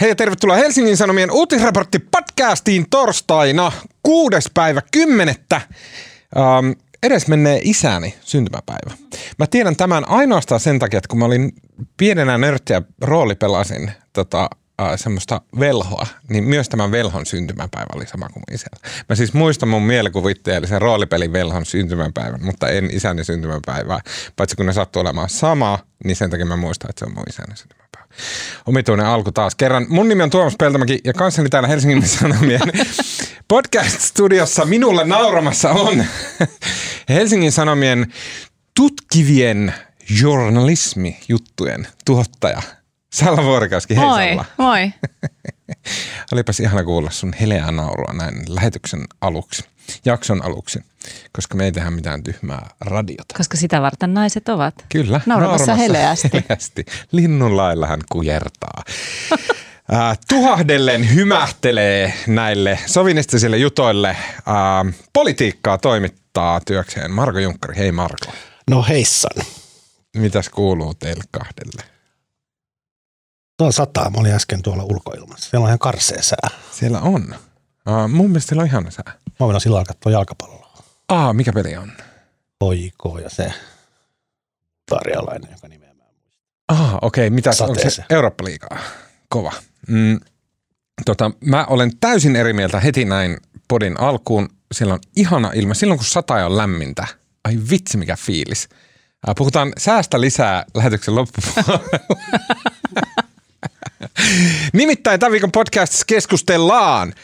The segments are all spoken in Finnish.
Hei ja tervetuloa Helsingin Sanomien uutisraportti podcastiin torstaina kuudes päivä kymmenettä. Um, edes menee isäni syntymäpäivä. Mä tiedän tämän ainoastaan sen takia, että kun mä olin pienenä nörttiä roolipelasin tota, uh, semmoista velhoa, niin myös tämän velhon syntymäpäivä oli sama kuin isällä. Mä siis muistan mun mielikuvitteellisen roolipelin velhon syntymäpäivän, mutta en isäni syntymäpäivää. Paitsi kun ne sattuu olemaan sama, niin sen takia mä muistan, että se on mun isäni syntymäpäivä. Omituinen alku taas kerran. Mun nimi on Tuomas Peltomäki ja kanssani täällä Helsingin Sanomien podcast-studiossa minulle nauramassa on Helsingin Sanomien tutkivien journalismijuttujen tuottaja Salla Vuorikaski. Hei Moi, Salla. moi. Olipas ihana kuulla sun heleää naurua näin lähetyksen aluksi, jakson aluksi, koska me ei tehdä mitään tyhmää radiota. Koska sitä varten naiset ovat. Kyllä. Nauramassa heleästi. heleästi. Linnun lailla hän kujertaa. Äh, tuhahdellen hymähtelee näille sovinistisille jutoille. Äh, politiikkaa toimittaa työkseen Marko Junkkari. Hei Marko. No heissan. Mitäs kuuluu teille kahdelle? Tuolla sataa. Mä olin äsken tuolla ulkoilmassa. Siellä on ihan karsea sää. Siellä on. Äh, mun mielestä siellä on ihana sää. Mä menen silloin katsoa jalkapalloa. Aa, mikä peli on? Poiko ja se tarjalainen, joka nimeä mä. Ah, okei. Okay. Mitä onko se Sateeseen. Eurooppa-liigaa? Kova. Mm, tota, mä olen täysin eri mieltä heti näin podin alkuun. Siellä on ihana ilma. Silloin kun sataa ja on lämmintä. Ai vitsi mikä fiilis. Puhutaan säästä lisää lähetyksen loppupuolella. Nimittäin tämän viikon podcastissa keskustellaan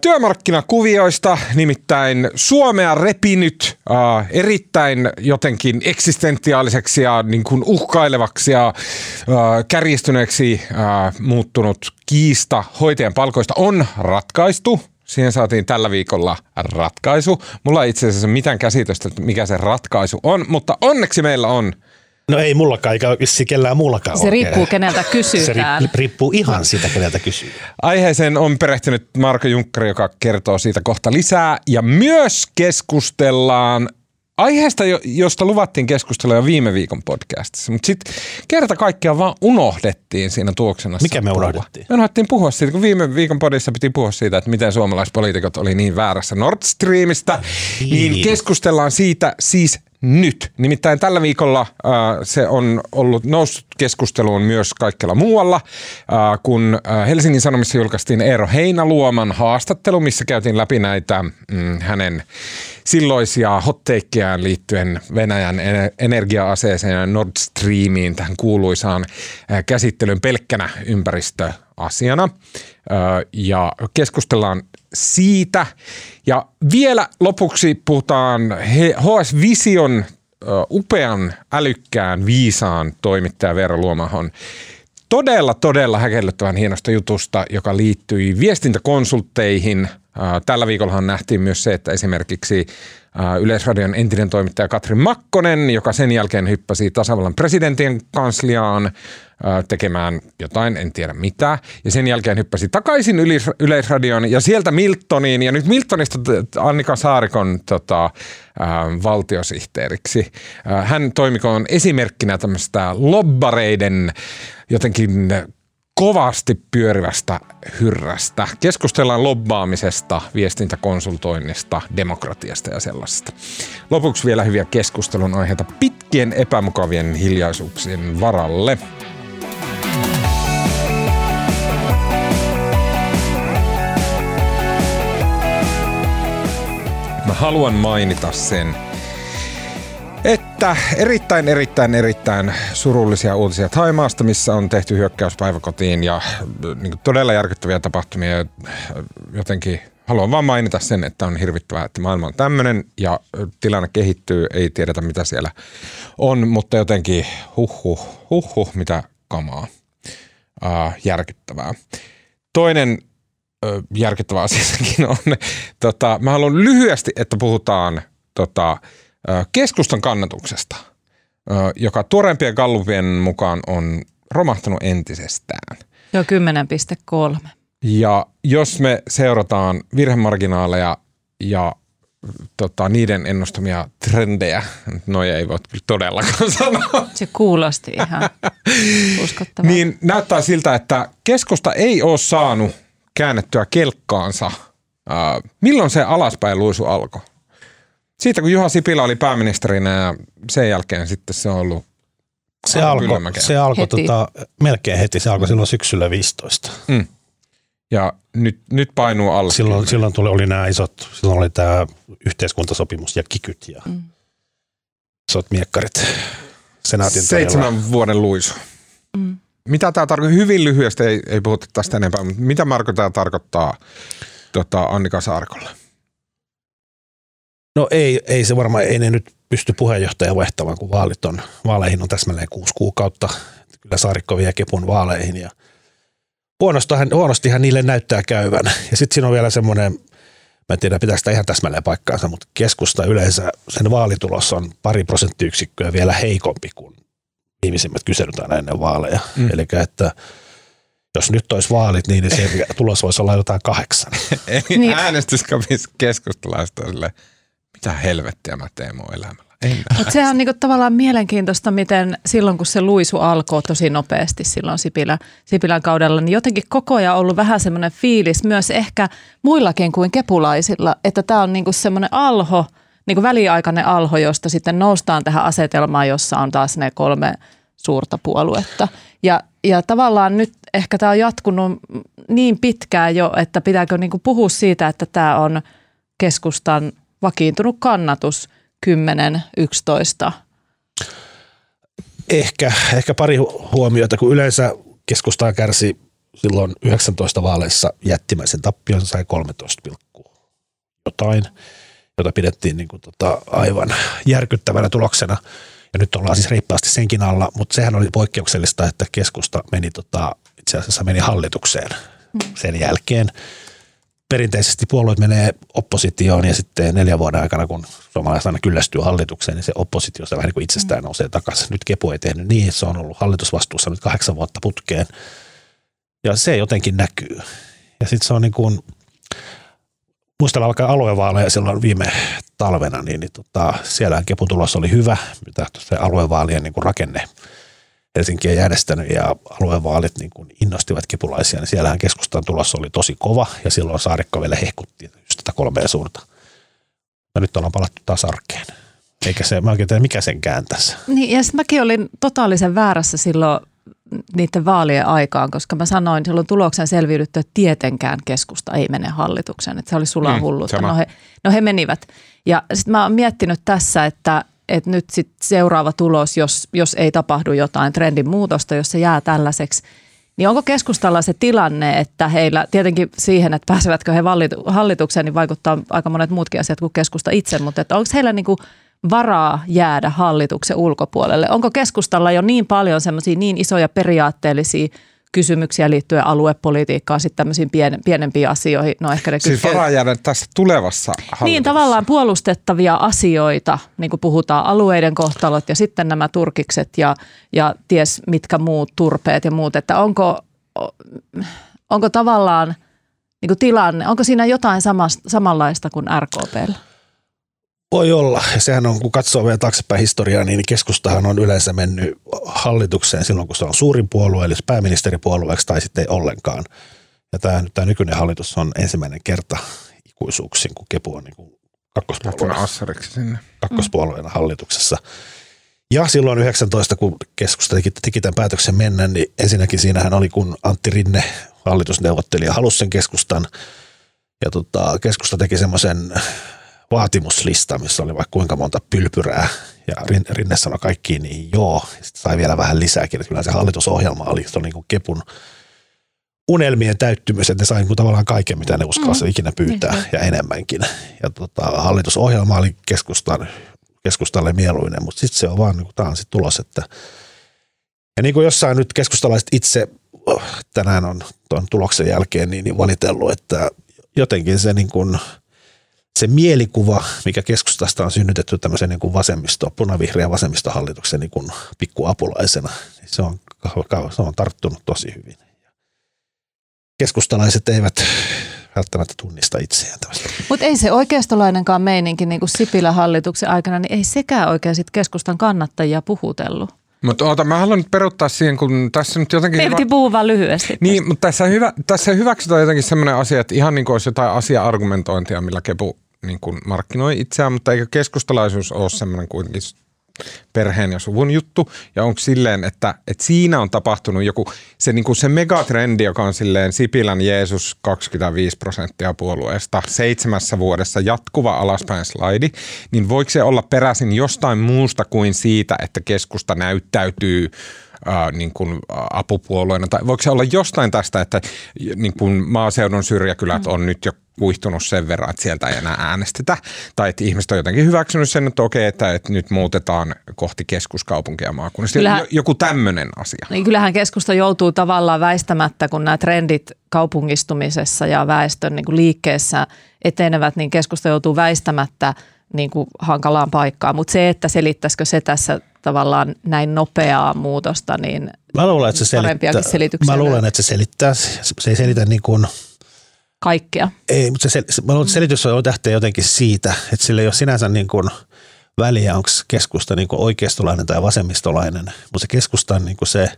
työmarkkinakuvioista, nimittäin Suomea repinyt äh, erittäin jotenkin eksistentiaaliseksi ja niin kuin uhkailevaksi ja äh, kärjistyneeksi äh, muuttunut kiista hoitajan palkoista on ratkaistu. Siihen saatiin tällä viikolla ratkaisu. Mulla ei itse asiassa mitään käsitystä, mikä se ratkaisu on, mutta onneksi meillä on No ei mullakaan, eikä vissi kellään muullakaan Se ole riippuu vielä. keneltä Se kysytään. ri- riippuu ihan siitä, keneltä kysyy. Aiheeseen on perehtynyt Marko Junkkari, joka kertoo siitä kohta lisää. Ja myös keskustellaan aiheesta, jo- josta luvattiin keskustella jo viime viikon podcastissa. Mutta sitten kerta kaikkiaan vaan unohdettiin siinä tuoksenassa. Mikä me puhua. unohdettiin? Me unohdettiin puhua siitä, kun viime viikon podissa piti puhua siitä, että miten suomalaispoliitikot oli niin väärässä Nord Streamista. Niin Niin. keskustellaan siitä siis nyt. Nimittäin tällä viikolla äh, se on ollut noussut keskusteluun myös kaikkialla muualla, äh, kun äh, Helsingin Sanomissa julkaistiin Eero Heinaluoman haastattelu, missä käytiin läpi näitä mm, hänen silloisia hotteikkejään liittyen Venäjän ener- energia-aseeseen ja Nord Streamiin, tähän kuuluisaan äh, käsittelyyn pelkkänä ympäristöasiana. Ö, ja keskustellaan siitä. Ja vielä lopuksi puhutaan HS Vision upean, älykkään, viisaan toimittaja Veera Luomahon todella, todella häkellyttävän hienosta jutusta, joka liittyi viestintäkonsultteihin. Tällä viikollahan nähtiin myös se, että esimerkiksi Yleisradion entinen toimittaja Katri Makkonen, joka sen jälkeen hyppäsi tasavallan presidentin kansliaan ää, tekemään jotain, en tiedä mitä, ja sen jälkeen hyppäsi takaisin Yleisradioon ja sieltä Miltoniin, ja nyt Miltonista Annika Saarikon tota, ää, valtiosihteeriksi. Hän toimikoon esimerkkinä tämmöistä lobbareiden jotenkin kovasti pyörivästä hyrrästä. Keskustellaan lobbaamisesta, viestintäkonsultoinnista, demokratiasta ja sellaisesta. Lopuksi vielä hyviä keskustelun aiheita pitkien epämukavien hiljaisuuksien varalle. Mä haluan mainita sen, että erittäin, erittäin, erittäin surullisia uutisia Taimaasta, missä on tehty hyökkäys päiväkotiin ja äh, niin todella järkyttäviä tapahtumia. Äh, Jotenkin haluan vaan mainita sen, että on hirvittävää, että maailma on tämmöinen ja äh, tilanne kehittyy, ei tiedetä mitä siellä on, mutta jotenkin huhhuh, huhhuh, mitä kamaa. Äh, järkyttävää. Toinen ö, järkyttävä asia sekin on, tota, mä haluan lyhyesti, että puhutaan tota, keskustan kannatuksesta, joka tuoreimpien gallupien mukaan on romahtanut entisestään. Joo, 10,3. Ja jos me seurataan virhemarginaaleja ja tota, niiden ennustamia trendejä. Noja ei voi kyllä todellakaan sanoa. Se kuulosti ihan uskottavalta. Niin näyttää siltä, että keskusta ei ole saanut käännettyä kelkkaansa. Milloin se alaspäin luisu alkoi? Siitä kun Juha Sipilä oli pääministerinä ja sen jälkeen sitten se on ollut Se alkoi, se alkoi Heti. tota, melkein heti, se alkoi silloin syksyllä 15. Mm. Ja nyt, nyt painuu alle. Silloin, silloin tuli, oli nämä isot, silloin oli tämä yhteiskuntasopimus ja kikyt ja Mm. isot miekkarit senaatin Seitsemän torilla. vuoden luisu. Mm. Mitä tämä tarkoittaa? Hyvin lyhyesti, ei, ei puhuta tästä enempää, mutta mitä Marko tämä tarkoittaa tota, Annika Saarikolle? No ei, ei se varmaan, ei ne nyt pysty puheenjohtaja vaihtamaan, kun vaalit on, vaaleihin on täsmälleen kuusi kuukautta. Kyllä Saarikko vie kepun vaaleihin ja huonostihan, huonostihan niille näyttää käyvän. Ja sitten siinä on vielä semmoinen, mä en tiedä pitääkö sitä ihan täsmälleen paikkaansa, mutta keskusta yleensä, sen vaalitulos on pari prosenttiyksikköä vielä heikompi kuin viimeisimmät kyselyt aina ennen vaaleja. Mm. Eli että jos nyt olisi vaalit, niin se tulos voisi olla jotain kahdeksan. Niin. äänestyskapissa keskustalaista sille, mitä helvettiä mä teen mun elämällä. Mutta se on niinku tavallaan mielenkiintoista, miten silloin kun se luisu alkoi tosi nopeasti silloin Sipilä, Sipilän kaudella, niin jotenkin koko ajan ollut vähän semmoinen fiilis myös ehkä muillakin kuin kepulaisilla, että tämä on niinku semmoinen alho, niinku väliaikainen alho, josta sitten noustaan tähän asetelmaan, jossa on taas ne kolme suurta puoluetta. Ja, ja tavallaan nyt ehkä tämä on jatkunut niin pitkään jo, että pitääkö niinku puhua siitä, että tämä on keskustan vakiintunut kannatus 10, 11. Ehkä, ehkä pari hu- huomiota, kun yleensä keskustaa kärsi silloin 19 vaaleissa jättimäisen tappion, sai 13, jotain, jota pidettiin niin kuin tota aivan järkyttävänä tuloksena. Ja nyt ollaan siis reippaasti senkin alla, mutta sehän oli poikkeuksellista, että keskusta meni tota, itse asiassa meni hallitukseen sen jälkeen. Perinteisesti puolueet menee oppositioon ja sitten neljän vuoden aikana, kun suomalaiset aina kyllästyy hallitukseen, niin se oppositio se vähän niin kuin itsestään nousee takaisin. Nyt Kepu ei tehnyt niin, se on ollut hallitusvastuussa nyt kahdeksan vuotta putkeen. Ja se jotenkin näkyy. Ja sitten se on niin kuin, muistellaan vaikka aluevaaleja silloin viime talvena, niin, niin tota, siellä Kepun tulos oli hyvä, mitä se aluevaalien niin kuin rakenne Helsinki ei järjestänyt ja aluevaalit niin kuin innostivat kepulaisia, niin siellähän keskustan tulos oli tosi kova ja silloin Saarikko vielä hehkutti just tätä kolmea suurta. Ja nyt ollaan palattu taas arkeen. Eikä se, mä oikein tiedä, mikä sen kääntäisi. Niin, ja sitten mäkin olin totaalisen väärässä silloin niiden vaalien aikaan, koska mä sanoin silloin tuloksen selviydytty, että tietenkään keskusta ei mene hallitukseen. Että se oli sulaa Mm, hulluutta. sama. No he, no he menivät. Ja sitten mä oon miettinyt tässä, että, että nyt sit seuraava tulos, jos, jos ei tapahdu jotain trendin muutosta, jos se jää tällaiseksi, niin onko keskustalla se tilanne, että heillä tietenkin siihen, että pääsevätkö he hallitukseen, niin vaikuttaa aika monet muutkin asiat kuin keskusta itse, mutta että onko heillä niin kuin varaa jäädä hallituksen ulkopuolelle? Onko keskustalla jo niin paljon semmoisia niin isoja periaatteellisia kysymyksiä liittyen aluepolitiikkaan, sitten tämmöisiin pien, pienempiin asioihin, no ehkä ne Siis jäädä tässä tulevassa hallituksessa. niin, tavallaan puolustettavia asioita, niin kuin puhutaan alueiden kohtalot ja sitten nämä turkikset ja, ja ties mitkä muut turpeet ja muut, että onko, onko tavallaan niin kuin tilanne, onko siinä jotain samasta, samanlaista kuin RKPllä? Voi olla. Ja sehän on, kun katsoo vielä taaksepäin historiaa, niin keskustahan on yleensä mennyt hallitukseen silloin, kun se on suurin puolue, eli pääministeripuolueeksi tai sitten ei ollenkaan. Ja tämä, tämä nykyinen hallitus on ensimmäinen kerta ikuisuuksiin, kun Kepu on niin kuin kakkospuolueena, sinne. kakkospuolueena hallituksessa. Ja silloin 19, kun keskusta teki, teki tämän päätöksen mennä, niin ensinnäkin siinähän oli, kun Antti Rinne, hallitusneuvottelija, halusi sen keskustan. Ja tota, keskusta teki semmoisen vaatimuslista, missä oli vaikka kuinka monta pylpyrää. Ja Rin- Rinne sanoi kaikkiin niin joo. Sitten sai vielä vähän lisääkin. Että Kyllä se hallitusohjelma oli, se oli niin kuin Kepun unelmien täyttymys, että ne sai niin tavallaan kaiken, mitä ne uskalsi Mm. ikinä pyytää Niin, ja enemmänkin. Ja tota, hallitusohjelma oli keskustan, keskustalle mieluinen, mutta sitten se on vaan, niin kuin, tämä on sitten tulos, että ja niin kuin jossain nyt keskustalaiset itse oh, tänään on tuon tuloksen jälkeen niin, niin valitellut, että jotenkin se niin kuin, se mielikuva, mikä keskustasta on synnytetty tämmöisen niin kuin vasemmisto, punavihreä vasemmistohallituksen niin kuin pikkuapulaisena, niin se on, se on tarttunut tosi hyvin. Keskustalaiset eivät välttämättä tunnista itseään. Mutta ei se oikeistolainenkaan meininki niin kuin Sipilän hallituksen aikana, niin ei sekään oikein sit keskustan kannattajia puhutellut. Mutta oota, mä haluan nyt peruttaa siihen, kun tässä nyt jotenkin... Me piti puhua vaan lyhyesti. Niin, mutta tässä, hyvä, tässä hyväksytään jotenkin semmoinen asia, että ihan niin kuin olisi jotain asia-argumentointia, millä Kepu niin kuin markkinoi itseään, mutta eikö keskustalaisuus ole semmoinen kuitenkin perheen ja suvun juttu, ja onko silleen, että, että siinä on tapahtunut joku, se, niin kuin se megatrendi, joka on silleen Sipilän Jeesus 25 prosenttia puolueesta seitsemässä vuodessa jatkuva alaspäin slaidi, niin voiko se olla peräisin jostain muusta kuin siitä, että keskusta näyttäytyy ää, niin kuin apupuolueena, tai voiko se olla jostain tästä, että niin kuin maaseudun syrjäkylät on nyt jo kuihtunut sen verran, että sieltä ei enää äänestetä. Tai että ihmiset on jotenkin hyväksynyt sen, että okei, että, että nyt muutetaan kohti keskuskaupunkia maakunnista. Kyllähän, Joku tämmöinen asia. Niin kyllähän keskusta joutuu tavallaan väistämättä, kun nämä trendit kaupungistumisessa ja väestön niin kuin liikkeessä etenevät, niin keskusta joutuu väistämättä niin kuin hankalaan paikkaan. Mutta se, että selittäisikö se tässä tavallaan näin nopeaa muutosta, niin mä luulen, että se selittää, Mä luulen, että se selittää. Se ei selitä niin kuin – kaikkea. Ei, mutta se, se, mä luulen, että selitys on lähtee jotenkin siitä, että sillä ei ole sinänsä niin kuin väliä, onko keskusta niin kuin oikeistolainen tai vasemmistolainen, mutta se keskusta on niin kuin se,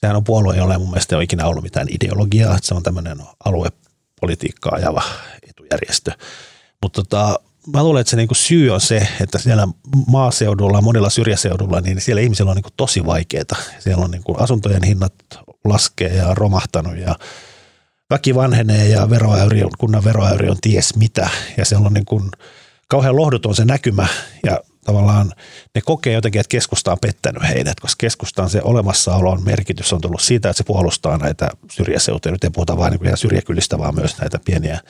sehän on puolue, jolla ei mun mielestä ole ikinä ollut mitään ideologiaa, että se on tämmöinen aluepolitiikkaa ajava etujärjestö. Mutta tota, mä luulen, että se niin kuin syy on se, että siellä maaseudulla, monilla syrjäseudulla, niin siellä ihmisillä on niin kuin tosi vaikeaa. Siellä on niin kuin asuntojen hinnat laskee ja romahtanut ja väki vanhenee ja veroäyri on, kunnan veroäyri on ties mitä. Ja siellä on niin kuin kauhean lohduton se näkymä ja tavallaan ne kokee jotenkin, että keskusta on pettänyt heidät, koska keskustan se olemassaolon merkitys on tullut siitä, että se puolustaa näitä syrjäseutuja. Nyt ei puhuta vain niin syrjäkylistä, vaan myös näitä pieniä,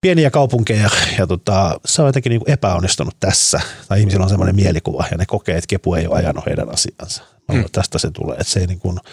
pieniä kaupunkeja. Ja tota, se on jotenkin niin kuin epäonnistunut tässä. Tai ihmisillä on sellainen mielikuva ja ne kokee, että kepu ei ole ajanut heidän asiansa. Hmm. Tästä se tulee, että se ei niin kuin –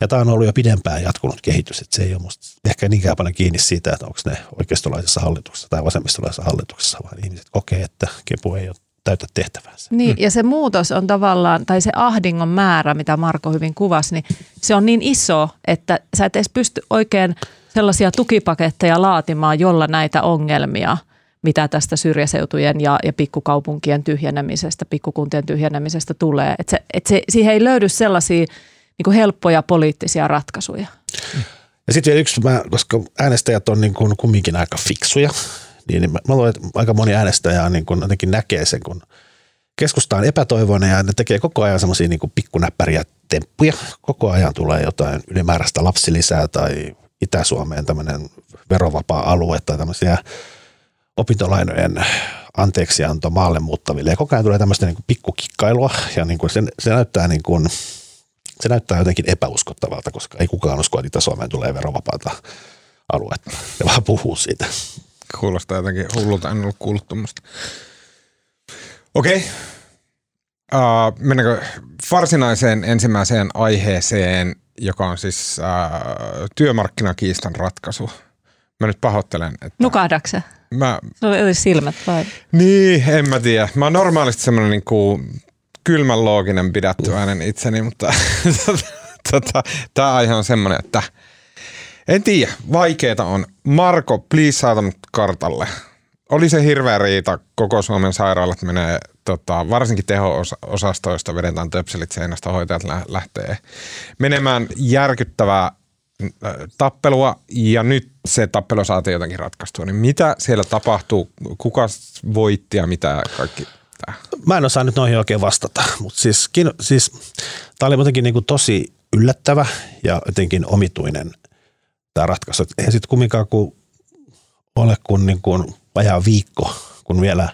ja tämä on ollut jo pidempään jatkunut kehitys, että se ei ole musta ehkä niinkään paljon kiinni siitä, että onko ne oikeistolaisessa hallituksessa tai vasemmistolaisessa hallituksessa, vaan ihmiset kokee, että kepu ei ole täytä tehtävänsä. Niin, ja se muutos on tavallaan, tai se ahdingon määrä, mitä Marko hyvin kuvasi, niin se on niin iso, että sä et edes pysty oikein sellaisia tukipaketteja laatimaan, jolla näitä ongelmia, mitä tästä syrjäseutujen ja, ja pikkukaupunkien tyhjenemisestä, pikkukuntien tyhjenemisestä tulee. Että se, et se, siihen ei löydy sellaisia niin kuin helppoja poliittisia ratkaisuja. Ja sitten vielä yksi, mä, koska äänestäjät on niin kuin kumminkin aika fiksuja, niin, mä, mä luulen, että aika moni äänestäjä on niin kuin jotenkin näkee sen, kun keskusta on epätoivoinen ja ne tekee koko ajan semmoisia niin pikkunäppäriä temppuja. Koko ajan tulee jotain ylimääräistä lapsilisää tai Itä-Suomeen tämmöinen verovapaa alue tai tämmöisiä opintolainojen anteeksianto maalle muuttaville. Ja koko ajan tulee tämmöistä niin pikkukikkailua ja niin kuin se, se näyttää niin kuin – se näyttää jotenkin epäuskottavalta, koska ei kukaan usko, että Itä-Suomeen tulee verovapaata aluetta ja vaan puhuu siitä. Kuulostaa jotenkin hullulta, en ollut kuullut tuommoista. Okei, okay. uh, mennäänkö varsinaiseen ensimmäiseen aiheeseen, joka on siis uh, työmarkkinakiistan ratkaisu. Mä nyt pahoittelen. Että Nukahdakse? Mä... Se oli silmät vai? Niin, en mä tiedä. Mä oon normaalisti semmoinen niin kuin kylmän looginen pidättyväinen itseni, mutta tota, tämä aihe on semmoinen, että en tiedä, vaikeeta on. Marko, please saata kartalle. Oli se hirveä riita, koko Suomen sairaalat menee, tota, varsinkin teho-osastoista vedetään töpselit seinästä, hoitajat lähtee menemään järkyttävää tappelua ja nyt se tappelu saatiin jotenkin ratkaistua. Niin mitä siellä tapahtuu, kuka voitti ja mitä kaikki Mä en osaa nyt noihin oikein vastata, mutta siis, siis tämä oli jotenkin niin kuin tosi yllättävä ja jotenkin omituinen tämä ratkaisu. Eihän sitten kumminkaan kun ole kuin, niin kuin vajaa viikko, kun vielä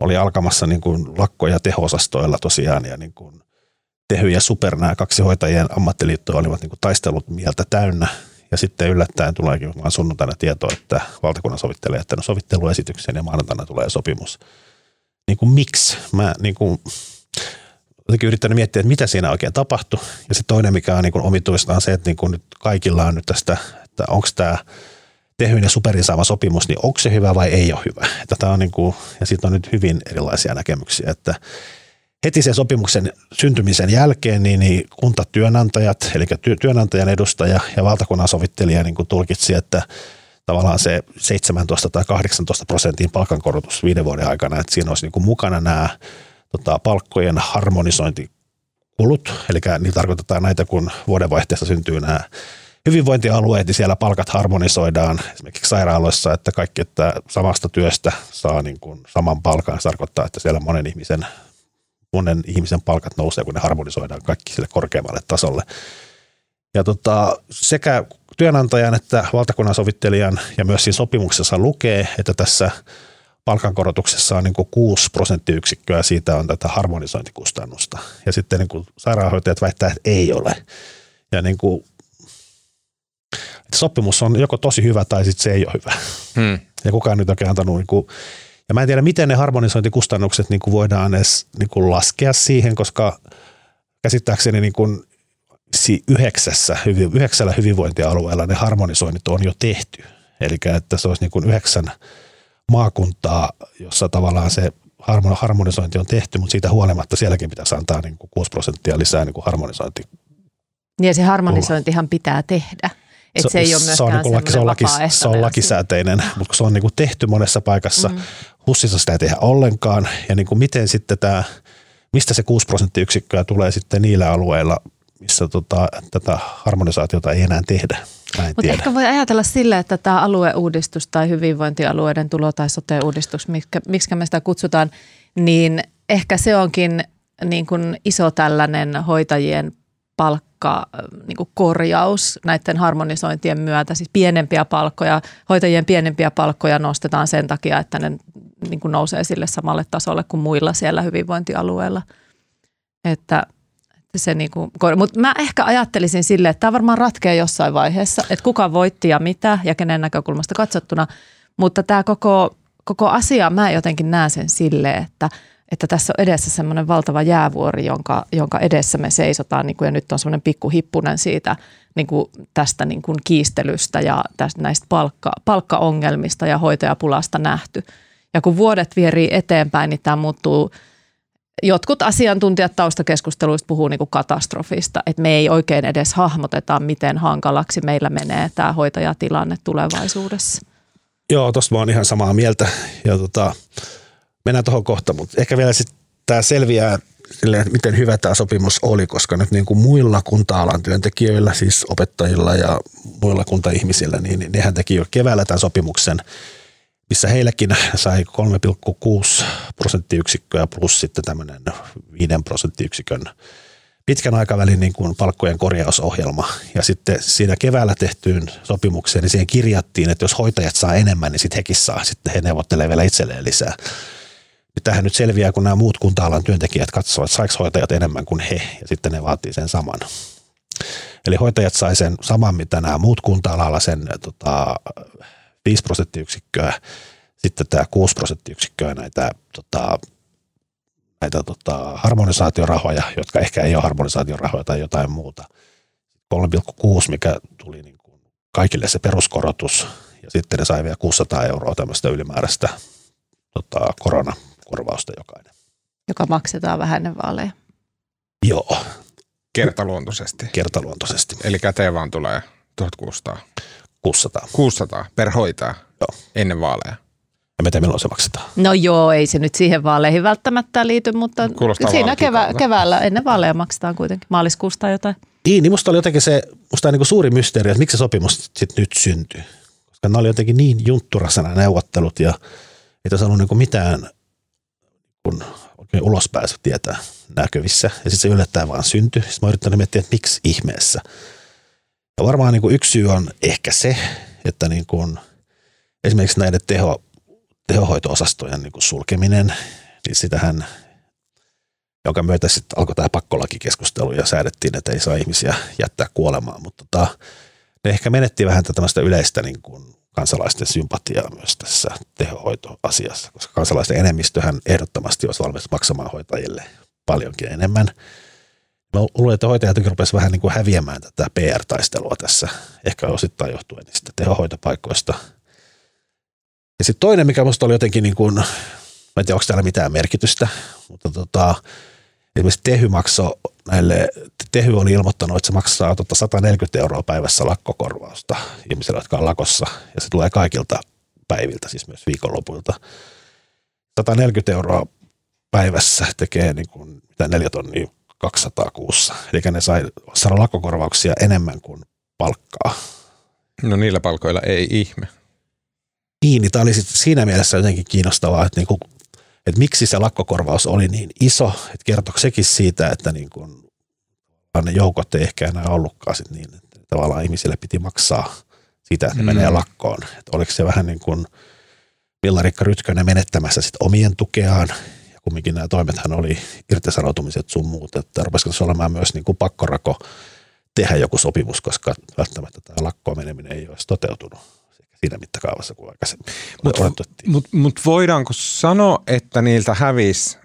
oli alkamassa niin kuin lakkoja teho-osastoilla tosiaan ja niin kuin Tehy ja Super, nämä kaksi hoitajien ammattiliittoa olivat niin kuin taistelut mieltä täynnä. Ja sitten yllättäen tuleekin vaan sunnuntaina tieto, että valtakunnan sovittelija jättänyt sovitteluesityksen ja maanantaina tulee sopimus – niin kuin miksi. Mä niin kuin, jotenkin yrittänyt miettiä, että mitä siinä oikein tapahtui. Ja sitten toinen, mikä on niin kuin omituista, on se, että niin kuin nyt kaikilla on nyt tästä, että onko tämä tehyn ja superin saama sopimus, niin onko se hyvä vai ei ole hyvä. Että tämä on niin kuin, ja siitä on nyt hyvin erilaisia näkemyksiä, että heti sen sopimuksen syntymisen jälkeen niin, niin kuntatyönantajat, eli työnantajan edustaja ja valtakunnan sovittelija niin tulkitsi, että tavallaan se 17 tai 18 prosentin palkankorotus viiden vuoden aikana, että siinä olisi niin kuin mukana nämä tota, palkkojen harmonisointikulut, eli niin tarkoitetaan näitä, kun vuodenvaihteessa syntyy nämä hyvinvointialueet, niin siellä palkat harmonisoidaan esimerkiksi sairaaloissa, että kaikki, että samasta työstä saa niin kuin saman palkan. Se tarkoittaa, että siellä monen ihmisen, monen ihmisen palkat nousee, kun ne harmonisoidaan kaikki sille korkeammalle tasolle. Ja tota, sekä työnantajan että valtakunnan sovittelijan ja myös siinä sopimuksessa lukee, että tässä palkankorotuksessa on niin kuin 6 prosenttiyksikköä, siitä on tätä harmonisointikustannusta. Ja sitten niin kuin sairaanhoitajat väittää, että ei ole. Ja niin kuin että sopimus on joko tosi hyvä tai sitten se ei ole hyvä. Hmm. Ja kukaan nyt oikein antanut, niin kuin, ja mä en tiedä miten ne harmonisointikustannukset niin kuin voidaan edes niin kuin laskea siihen, koska käsittääkseni niin kuin yhdeksässä, yhdeksällä hyvinvointialueella ne harmonisoinnit on jo tehty. Eli että se olisi niin kuin yhdeksän maakuntaa, jossa tavallaan se harmonisointi on tehty, mutta siitä huolimatta sielläkin pitäisi antaa niin kuin 6 prosenttia lisää niin kuin harmonisointi. Niin ja se harmonisointihan pitää tehdä. Et se, se ei ole se on, niin laki, se on, laki, se on lakisääteinen, mutta se on niin kuin tehty monessa paikassa. Mm. Hussissa sitä ei tehdä ollenkaan. Ja niin kuin miten sitten tämä, mistä se 6 prosenttiyksikköä tulee sitten niillä alueilla, missä tota, tätä harmonisaatiota ei enää tehdä. Mutta ehkä voi ajatella sille, että tämä alueuudistus tai hyvinvointialueiden tulo- tai sote-uudistus, miksi me sitä kutsutaan, niin ehkä se onkin niin kuin iso tällainen hoitajien palkka niin kuin korjaus näiden harmonisointien myötä, siis pienempiä palkkoja, hoitajien pienempiä palkkoja nostetaan sen takia, että ne niin kuin nousee sille samalle tasolle kuin muilla siellä hyvinvointialueilla. Että se niin kuin, mutta mä ehkä ajattelisin silleen, että tämä varmaan ratkeaa jossain vaiheessa, että kuka voitti ja mitä ja kenen näkökulmasta katsottuna, mutta tämä koko, koko asia, mä jotenkin näen sen silleen, että – että tässä on edessä semmoinen valtava jäävuori, jonka, jonka edessä me seisotaan niin kuin, ja nyt on semmoinen pikku hippunen siitä niin kuin tästä niin kuin kiistelystä ja tästä näistä palkka, palkkaongelmista ja hoitajapulasta nähty. Ja kun vuodet vierii eteenpäin, niin tämä muuttuu Jotkut asiantuntijat taustakeskusteluista puhuu niin kuin katastrofista, että me ei oikein edes hahmoteta, miten hankalaksi meillä menee tämä hoitajatilanne tulevaisuudessa. Joo, tuosta mä oon ihan samaa mieltä. Ja tota, mennään tuohon kohta, mutta ehkä vielä sitten tämä selviää silleen, miten hyvä tämä sopimus oli, koska nyt niin kuin muilla kunta-alan työntekijöillä, siis opettajilla ja muilla kuntaihmisillä, niin nehän teki jo keväällä tämän sopimuksen, missä heilläkin sai 3,6 prosenttiyksikköä plus sitten tämmöinen 5 prosenttiyksikön pitkän aikavälin niin kuin palkkojen korjausohjelma. Ja sitten siinä keväällä tehtyyn sopimukseen, niin siihen kirjattiin, että jos hoitajat saa enemmän, niin sitten hekin saa. Sitten he neuvottelee vielä itselleen lisää. Tähän nyt selviää, kun nämä muut kunta-alan työntekijät katsovat, että saiko hoitajat enemmän kuin he, ja sitten ne vaatii sen saman. Eli hoitajat sai sen saman, mitä nämä muut kunta-alalla, sen tota, 5 prosenttiyksikköä, sitten tämä 6 prosenttiyksikköä näitä, tota, näitä tota, harmonisaatiorahoja, jotka ehkä ei ole harmonisaatiorahoja tai jotain muuta. 3,6, mikä tuli niin kuin kaikille se peruskorotus, ja sitten ne sai vielä 600 euroa tämmöistä ylimääräistä tota, korona, korvausta jokainen. Joka maksetaan vähän ennen vaaleja. Joo. Kertaluontoisesti. Kertaluontoisesti. Eli käteen vaan tulee 1600. 600. 600 per hoitaa joo. ennen vaaleja. Ja mitä milloin se maksetaan? No joo, ei se nyt siihen vaaleihin välttämättä liity, mutta Kuulostaa siinä kevä, keväällä ennen vaaleja maksetaan kuitenkin. Maaliskuusta jotain. Niin, niin musta oli jotenkin se musta niin kuin suuri mysteeri, että miksi se sopimus sitten nyt syntyi. Koska nämä oli jotenkin niin juntturasena neuvottelut ja ei tässä ollut niin kuin mitään kun oikein ulospääsy tietää näkyvissä. Ja sitten se yllättäen vaan syntyi. Sitten mä yrittänyt miettiä, että miksi ihmeessä. Ja varmaan niin kuin yksi syy on ehkä se, että niin kuin esimerkiksi näiden teho, tehohoito-osastojen niin kuin sulkeminen, niin sitähän, jonka myötä sitten alkoi tämä pakkolakikeskustelu ja säädettiin, että ei saa ihmisiä jättää kuolemaan. Mutta tota, ne ehkä menetti vähän tämmöistä yleistä niin kuin kansalaisten sympatiaa myös tässä tehohoitoasiassa, koska kansalaisten enemmistöhän ehdottomasti olisi valmis maksamaan hoitajille paljonkin enemmän. Mä luulen, että hoitajat rupesivat vähän niin kuin häviämään tätä PR-taistelua tässä, ehkä osittain johtuen niistä tehohoitopaikoista. Ja sitten toinen, mikä minusta oli jotenkin, niin kuin, mä en tiedä, onko täällä mitään merkitystä, mutta tota, esimerkiksi Tehy maksoi näille, Tehy oli ilmoittanut, että se maksaa tota 140 euroa päivässä lakkokorvausta ihmisille, jotka on lakossa, ja se tulee kaikilta päiviltä, siis myös viikonlopuilta. 140 euroa päivässä tekee niin kuin, mitä neljä tonnia 200 kuussa. Eli ne sai saada lakkokorvauksia enemmän kuin palkkaa. No niillä palkoilla ei ihme. Niin, niin tämä oli siinä mielessä jotenkin kiinnostavaa, että, niin kuin, että miksi se lakkokorvaus oli niin iso, että kertoiko sekin siitä, että niin kuin, ne joukot ei ehkä enää ollutkaan sit niin, että tavallaan ihmisille piti maksaa siitä, että ne mm. menee lakkoon. Että oliko se vähän niin kuin Villarikka Rytkönen menettämässä sit omien tukeaan kumminkin nämä toimethan oli irtisanoutumiset sun muut, että rupesiko se olemaan myös niin kuin pakkorako tehdä joku sopimus, koska välttämättä tämä lakkoon meneminen ei olisi toteutunut siinä mittakaavassa kuin aikaisemmin Mutta mut, mut voidaanko sanoa, että niiltä hävisi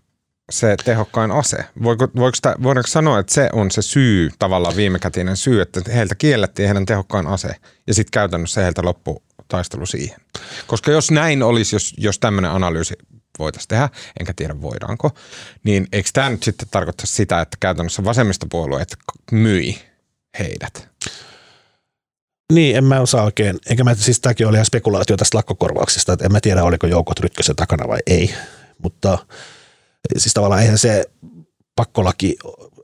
se tehokkain ase? Voiko, voiko sitä, voidaanko sanoa, että se on se syy, tavallaan viimekätinen syy, että heiltä kiellettiin heidän tehokkain ase ja sitten käytännössä heiltä loppu taistelu siihen? Koska jos näin olisi, jos, jos tämmöinen analyysi voitaisiin tehdä, enkä tiedä voidaanko, niin eikö tämä nyt sitten tarkoita sitä, että käytännössä vasemmistopuolueet myi heidät? Niin, en mä osaa oikein, enkä mä, siis tämäkin oli ihan spekulaatio tästä lakkokorvauksesta, että en mä tiedä, oliko joukot Rytkösen takana vai ei, mutta siis tavallaan eihän se pakkolaki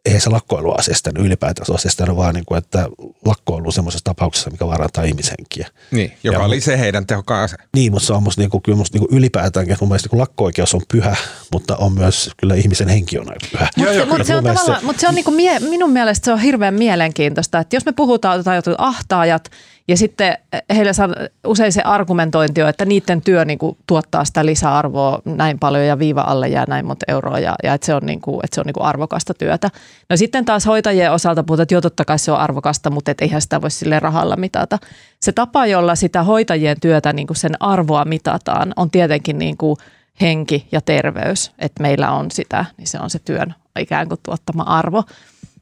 eihän se lakkoilu asiasta ylipäätänsä asiasta, vaan niin kuin, että lakkoilu semmoisessa tapauksessa, mikä vaarantaa ihmishenkiä. Niin, joka ja, oli se heidän tehokkaan ase. Niin, mutta se on musta, niin kuin, kyllä musta niin kuin ylipäätäänkin, että mun mielestä niin lakko-oikeus on pyhä, mutta on myös kyllä ihmisen henki on aika pyhä. Mutta se, mut se, on se, mut se on niin kuin mie, minun mielestä se on hirveän mielenkiintoista, että jos me puhutaan jotain ahtaajat, ja sitten heille saa usein se argumentointi on, että niiden työ niin kuin, tuottaa sitä lisäarvoa näin paljon ja viiva alle jää näin monta euroa ja, ja että se on, niin kuin, että se on niin kuin arvokasta työtä. No sitten taas hoitajien osalta puhutaan, että joo totta kai se on arvokasta, mutta et eihän sitä voi sille rahalla mitata. Se tapa, jolla sitä hoitajien työtä, niin kuin sen arvoa mitataan, on tietenkin niin kuin henki ja terveys, että meillä on sitä, niin se on se työn ikään kuin tuottama arvo.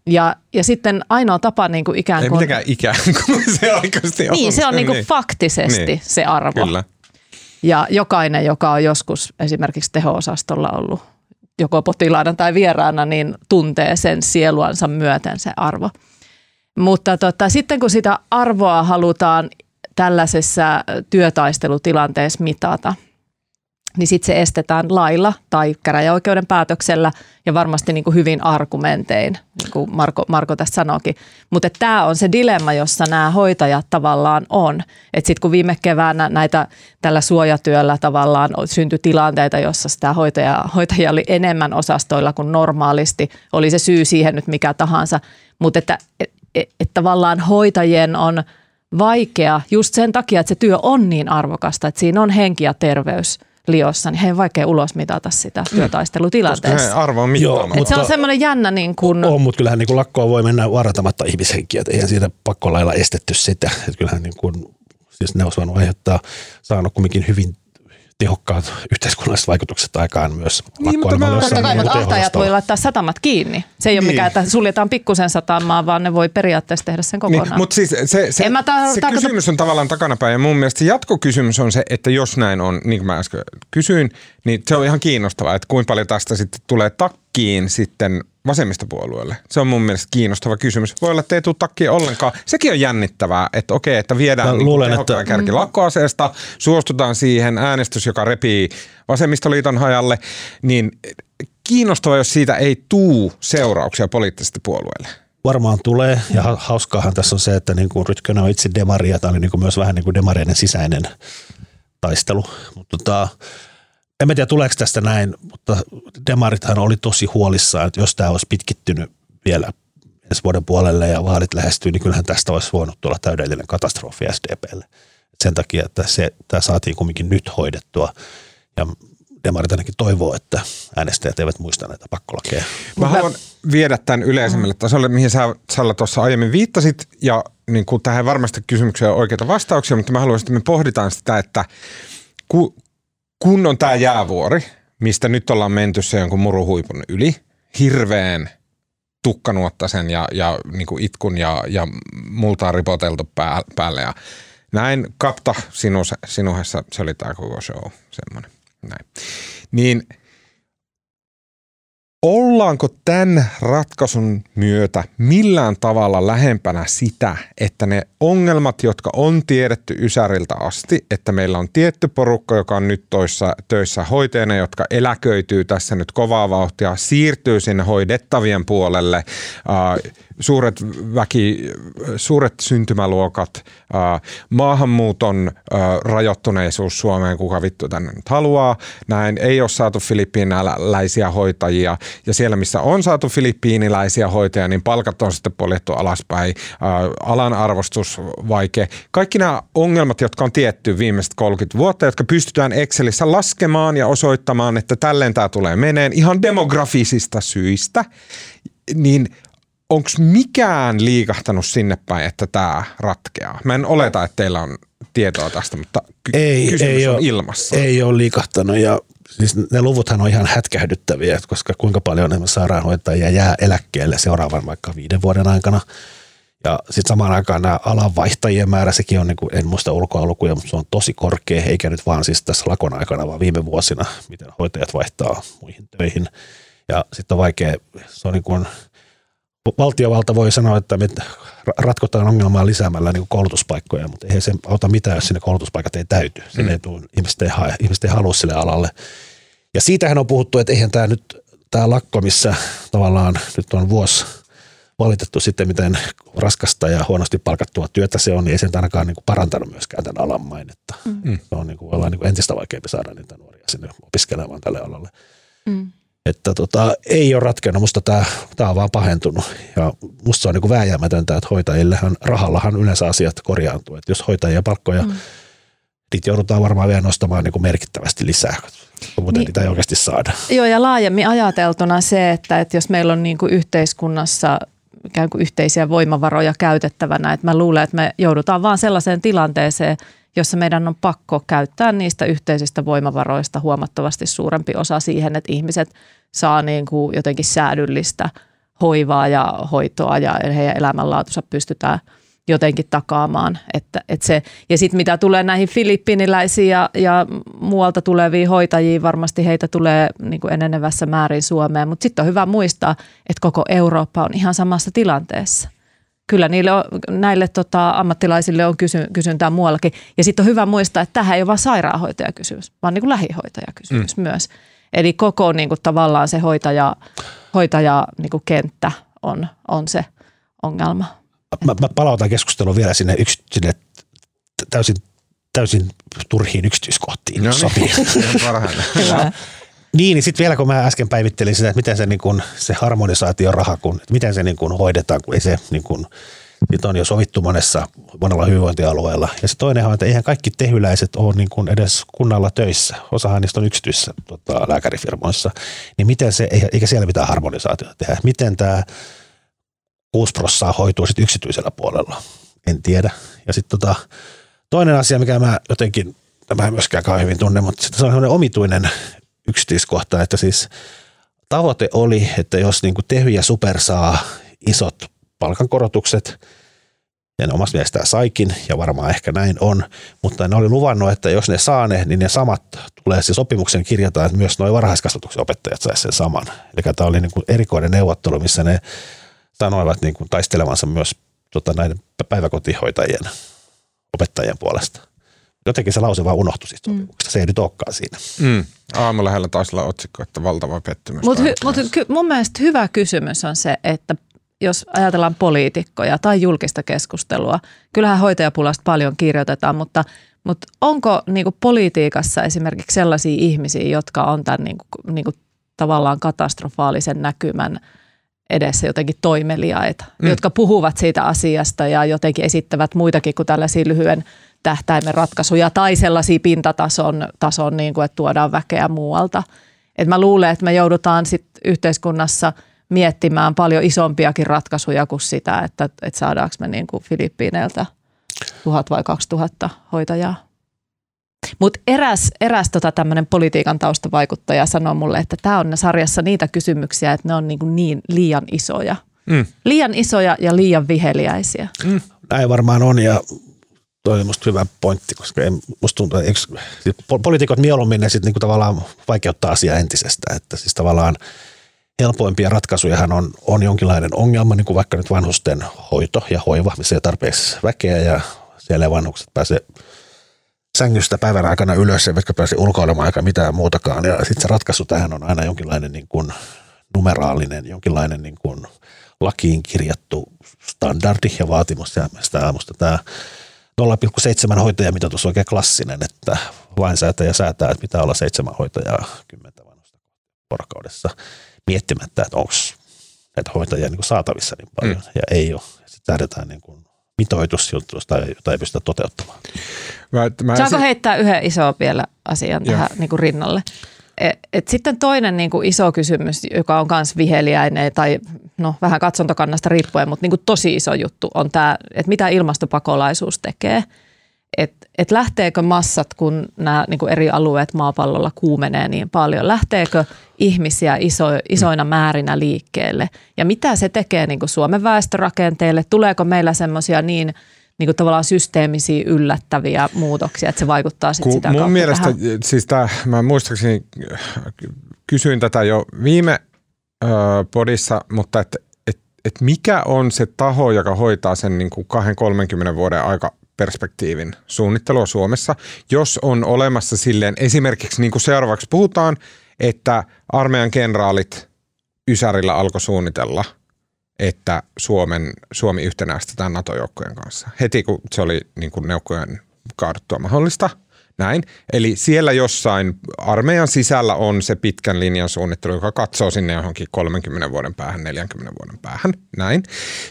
Ja, ja sitten ainoa tapa niin kuin ikään kuin... Ei mitenkään ikään kuin se oikeasti on. Niin, se on niin kuin niin. faktisesti niin. se arvo. Kyllä. Ja jokainen, joka on joskus esimerkiksi teho-osastolla ollut joko potilaana tai vieraana, niin tuntee sen sieluansa myöten se arvo. Mutta tota, sitten kun sitä arvoa halutaan tällaisessa työtaistelutilanteessa mitata – niin sitten se estetään lailla tai käräjäoikeuden päätöksellä ja varmasti niin kuin hyvin argumentein, niin kuin Marko, Marko tässä sanoikin. Mutta tämä on se dilemma, jossa nämä hoitajat tavallaan on. Että sitten kun viime keväänä näitä tällä suojatyöllä tavallaan syntyi tilanteita, jossa sitä hoitaja, hoitajia oli enemmän osastoilla kuin normaalisti, oli se syy siihen nyt mikä tahansa. Mutta että et, et, et tavallaan hoitajien on vaikea just sen takia, että se työ on niin arvokasta, että siinä on henki ja terveys – liossa, niin he vaikea ulos mitata sitä mm. työtaistelutilanteessa. Koska arvo on Joo, mutta, se on semmoinen jännä niin kuin... On, mutta kyllähän niin kuin lakkoa voi mennä vaarantamatta ihmishenkiä, että eihän siitä pakkolailla estetty sitä. Että kyllähän niin kuin, siis ne olisi voinut aiheuttaa, saanut kumminkin hyvin tehokkaat yhteiskunnalliset vaikutukset aikaan myös niin, mutta, mä, totta kai, mutta ahtajat voi laittaa satamat kiinni. Se ei niin. ole mikään, että suljetaan pikkusen satamaa, vaan ne voi periaatteessa tehdä sen kokonaan. Niin, mutta siis se, se, se, tar- se kysymys on tavallaan takanapäin ja mun mielestä se jatkokysymys on se, että jos näin on, niin kuin mä äsken kysyin, niin se on ihan kiinnostavaa, että kuinka paljon tästä sitten tulee takkiin sitten vasemmistopuolueelle? Se on mun mielestä kiinnostava kysymys. Voi olla, että ei tule takkia ollenkaan. Sekin on jännittävää, että okei, että viedään niin luulen, että... kärki mm. lakkoaseesta, suostutaan siihen äänestys, joka repii vasemmistoliiton hajalle, niin kiinnostavaa, jos siitä ei tuu seurauksia poliittisesti puolueelle. Varmaan tulee, ja hauskaahan tässä on se, että niin kuin Rytkönen on itse demari, ja tämä oli niin kuin myös vähän niin kuin demareiden sisäinen taistelu. Mutta tota, en mä tiedä tuleeko tästä näin, mutta Demarithan oli tosi huolissaan, että jos tämä olisi pitkittynyt vielä ensi vuoden puolelle ja vaalit lähestyy, niin kyllähän tästä olisi voinut tulla täydellinen katastrofi SDPlle. Sen takia, että se, tämä saatiin kumminkin nyt hoidettua ja Demarit ainakin toivoo, että äänestäjät eivät muista näitä pakkolakeja. Mä haluan viedä tämän yleisemmälle tasolle, mihin sä Salla tuossa aiemmin viittasit, ja niin kuin tähän varmasti kysymykseen on oikeita vastauksia, mutta mä haluaisin, että me pohditaan sitä, että ku, kun on tämä jäävuori, mistä nyt ollaan menty se jonkun muruhuipun yli, hirveän tukkanuottaisen ja, ja niin kuin itkun ja, ja multaan ripoteltu pää, päälle. Ja näin kapta sinus, sinuhessa, se oli tämä koko show, semmoinen. Näin. Niin Ollaanko tämän ratkaisun myötä millään tavalla lähempänä sitä, että ne ongelmat, jotka on tiedetty Ysäriltä asti, että meillä on tietty porukka, joka on nyt toissa, töissä hoitajana, jotka eläköityy tässä nyt kovaa vauhtia, siirtyy sinne hoidettavien puolelle, äh, suuret, väki, suuret syntymäluokat, maahanmuuton rajoittuneisuus Suomeen, kuka vittu tänne nyt haluaa. Näin ei ole saatu filippiiniläisiä hoitajia ja siellä, missä on saatu filippiiniläisiä hoitajia, niin palkat on sitten poljettu alaspäin, alan arvostus vaikea. Kaikki nämä ongelmat, jotka on tietty viimeiset 30 vuotta, jotka pystytään Excelissä laskemaan ja osoittamaan, että tälleen tämä tulee meneen ihan demografisista syistä, niin – onko mikään liikahtanut sinne päin, että tämä ratkeaa? Mä en oleta, että teillä on tietoa tästä, mutta ky- ei, kysymys ei on ole, ilmassa. Ei ole liikahtanut ja siis ne luvuthan on ihan hätkähdyttäviä, koska kuinka paljon sairaanhoitajia jää eläkkeelle seuraavan vaikka viiden vuoden aikana. Ja sitten samaan aikaan nämä alanvaihtajien määrä, sekin on, niin kuin, en muista ulkoa lukuja, mutta se on tosi korkea, eikä nyt vaan siis tässä lakon aikana, vaan viime vuosina, miten hoitajat vaihtaa muihin töihin. Ja sitten on vaikea, se on niin kuin, valtiovalta voi sanoa, että me ratkotaan ongelmaa lisäämällä niin koulutuspaikkoja, mutta ei se auta mitään, jos sinne koulutuspaikat ei täyty. Sinne mm. ei tule, ihmiset, ei hae, ihmiset ei halua sille alalle. Ja siitähän on puhuttu, että eihän tämä nyt tämä lakko, missä tavallaan nyt on vuosi valitettu sitten, miten raskasta ja huonosti palkattua työtä se on, niin ei sen ainakaan niin kuin parantanut myöskään tämän alan mainetta. Mm. Se on niin kuin, ollaan niin kuin entistä vaikeampi saada niitä nuoria sinne opiskelemaan tälle alalle. Mm että tota, ei ole ratkennut. Musta tämä, tämä on vaan pahentunut. Ja musta se on niin vääjäämätöntä, että hoitajillehan, rahallahan yleensä asiat korjaantuu. Että jos hoitajia palkkoja, mm. niitä joudutaan varmaan vielä nostamaan niin kuin merkittävästi lisää. Muuten niin, niitä ei oikeasti saada. Joo, ja laajemmin ajateltuna se, että, että jos meillä on niin kuin yhteiskunnassa ikään kuin yhteisiä voimavaroja käytettävänä, että mä luulen, että me joudutaan vaan sellaiseen tilanteeseen, jossa meidän on pakko käyttää niistä yhteisistä voimavaroista huomattavasti suurempi osa siihen, että ihmiset saa niin kuin jotenkin säädyllistä hoivaa ja hoitoa ja heidän elämänlaatunsa pystytään jotenkin takaamaan. Että, että se, ja sitten mitä tulee näihin filippiiniläisiin ja, ja muualta tuleviin hoitajiin, varmasti heitä tulee niin kuin enenevässä määrin Suomeen, mutta sitten on hyvä muistaa, että koko Eurooppa on ihan samassa tilanteessa kyllä niille on, näille tota, ammattilaisille on kysy, kysyntää muuallakin. Ja sitten on hyvä muistaa, että tähän ei ole vain sairaanhoitajakysymys, vaan niin kuin lähihoitajakysymys mm. myös. Eli koko niin kuin, tavallaan se hoitaja, hoitaja niin kuin kenttä on, on se ongelma. Mä, mä palautan keskustelua vielä sinne, yksi, sinne täysin, täysin turhiin yksityiskohtiin. No niin, Niin, niin sitten vielä kun mä äsken päivittelin sitä, että miten se, niin kun, se harmonisaatio raha, kun, että miten se niin kun hoidetaan, kun ei se niin kun, nyt on jo sovittu monessa, monella hyvinvointialueella. Ja se toinen on, että eihän kaikki tehyläiset ole niin kuin edes kunnalla töissä. Osahan niistä on yksityisissä tota, lääkärifirmoissa. Niin miten se, eikä siellä mitään harmonisaatiota tehdä. Miten tämä 6 prossaa hoituu sitten yksityisellä puolella? En tiedä. Ja sitten tota, toinen asia, mikä mä jotenkin, mä en myöskään kauhean hyvin tunne, mutta se on sellainen omituinen yksityiskohta, että siis tavoite oli, että jos niin kuin Tehy ja Super saa isot palkankorotukset, ja ne omasta mielestään saikin, ja varmaan ehkä näin on, mutta ne oli luvannut, että jos ne saa ne, niin ne samat tulee siis sopimuksen kirjata, että myös nuo varhaiskasvatuksen opettajat saisivat sen saman. Eli tämä oli niin kuin erikoinen neuvottelu, missä ne sanoivat niin kuin taistelevansa myös tota, näiden päiväkotihoitajien opettajien puolesta jotenkin se lause vaan unohtui siitä sopimuksesta. Mm. Se ei nyt olekaan siinä. Mm. Aamulähellä taisi olla otsikko, että valtava pettymys. Mutta hy, mut ky, mun mielestä hyvä kysymys on se, että jos ajatellaan poliitikkoja tai julkista keskustelua, kyllähän hoitajapulasta paljon kirjoitetaan, mutta, mutta onko niin kuin politiikassa esimerkiksi sellaisia ihmisiä, jotka on tämän niin kuin, niin kuin tavallaan katastrofaalisen näkymän edessä jotenkin toimeliaita, mm. jotka puhuvat siitä asiasta ja jotenkin esittävät muitakin kuin tällaisia lyhyen tähtäimen ratkaisuja tai sellaisia pintatason, tason, niin kuin, että tuodaan väkeä muualta. Et mä luulen, että me joudutaan sit yhteiskunnassa miettimään paljon isompiakin ratkaisuja kuin sitä, että, että saadaanko me niin kuin Filippiineiltä tuhat vai kaksi tuhatta hoitajaa. Mutta eräs, eräs tota tämmöinen politiikan taustavaikuttaja sanoi mulle, että tämä on sarjassa niitä kysymyksiä, että ne on niin, niin liian isoja. Mm. Liian isoja ja liian viheliäisiä. Mm. Näin varmaan on ja toi on musta hyvä pointti, koska ei, musta tuntuu, eikö, siis poliitikot mieluummin ne sitten niinku tavallaan vaikeuttaa asiaa entisestään, että siis tavallaan helpoimpia ratkaisujahan on, on jonkinlainen ongelma, niin kuin vaikka nyt vanhusten hoito ja hoiva, missä ei tarpeeksi väkeä ja siellä vanhukset pääse sängystä päivän aikana ylös, eivätkä pääse ulkoilemaan eikä mitään muutakaan. Ja sitten se ratkaisu tähän on aina jonkinlainen niin kuin numeraalinen, jonkinlainen niin kuin lakiin kirjattu standardi ja vaatimus. Ja sitä aamusta tämä 0,7 hoitajamitoitus on oikein klassinen, että lainsäätäjä säätää, että pitää olla seitsemän hoitajaa kymmentä vanhusta vuorokaudessa miettimättä, että onko näitä hoitajia niin kuin saatavissa niin paljon mm. ja ei ole. Sitten lähdetään niin kuin mitoitus, jota ei, jota ei pystytä toteuttamaan. Mä, mä Saanko esi- heittää yhden iso vielä asian Joo. tähän niin kuin rinnalle? Et, et sitten toinen niin kuin iso kysymys, joka on myös viheliäinen tai no, vähän katsontokannasta riippuen, mutta niin kuin tosi iso juttu on tämä, että mitä ilmastopakolaisuus tekee. Että et lähteekö massat, kun nämä niin eri alueet maapallolla kuumenee niin paljon, lähteekö ihmisiä iso, isoina määrinä liikkeelle? Ja mitä se tekee niin kuin Suomen väestörakenteelle? Tuleeko meillä semmoisia niin – niin kuin tavallaan systeemisiä yllättäviä muutoksia, että se vaikuttaa sitten sitä Mun mielestä, tähän. siis tää, mä muistaakseni kysyin tätä jo viime ö, podissa, mutta että et, et mikä on se taho, joka hoitaa sen niin kuin 20-30 vuoden aika perspektiivin suunnittelua Suomessa, jos on olemassa silleen esimerkiksi niin kuin seuraavaksi puhutaan, että armeijan kenraalit Ysärillä alkoi suunnitella – että Suomen, Suomi yhtenäistetään NATO-joukkojen kanssa. Heti kun se oli niin kuin neukkojen kaaduttua mahdollista, näin. Eli siellä jossain armeijan sisällä on se pitkän linjan suunnittelu, joka katsoo sinne johonkin 30 vuoden päähän, 40 vuoden päähän, näin.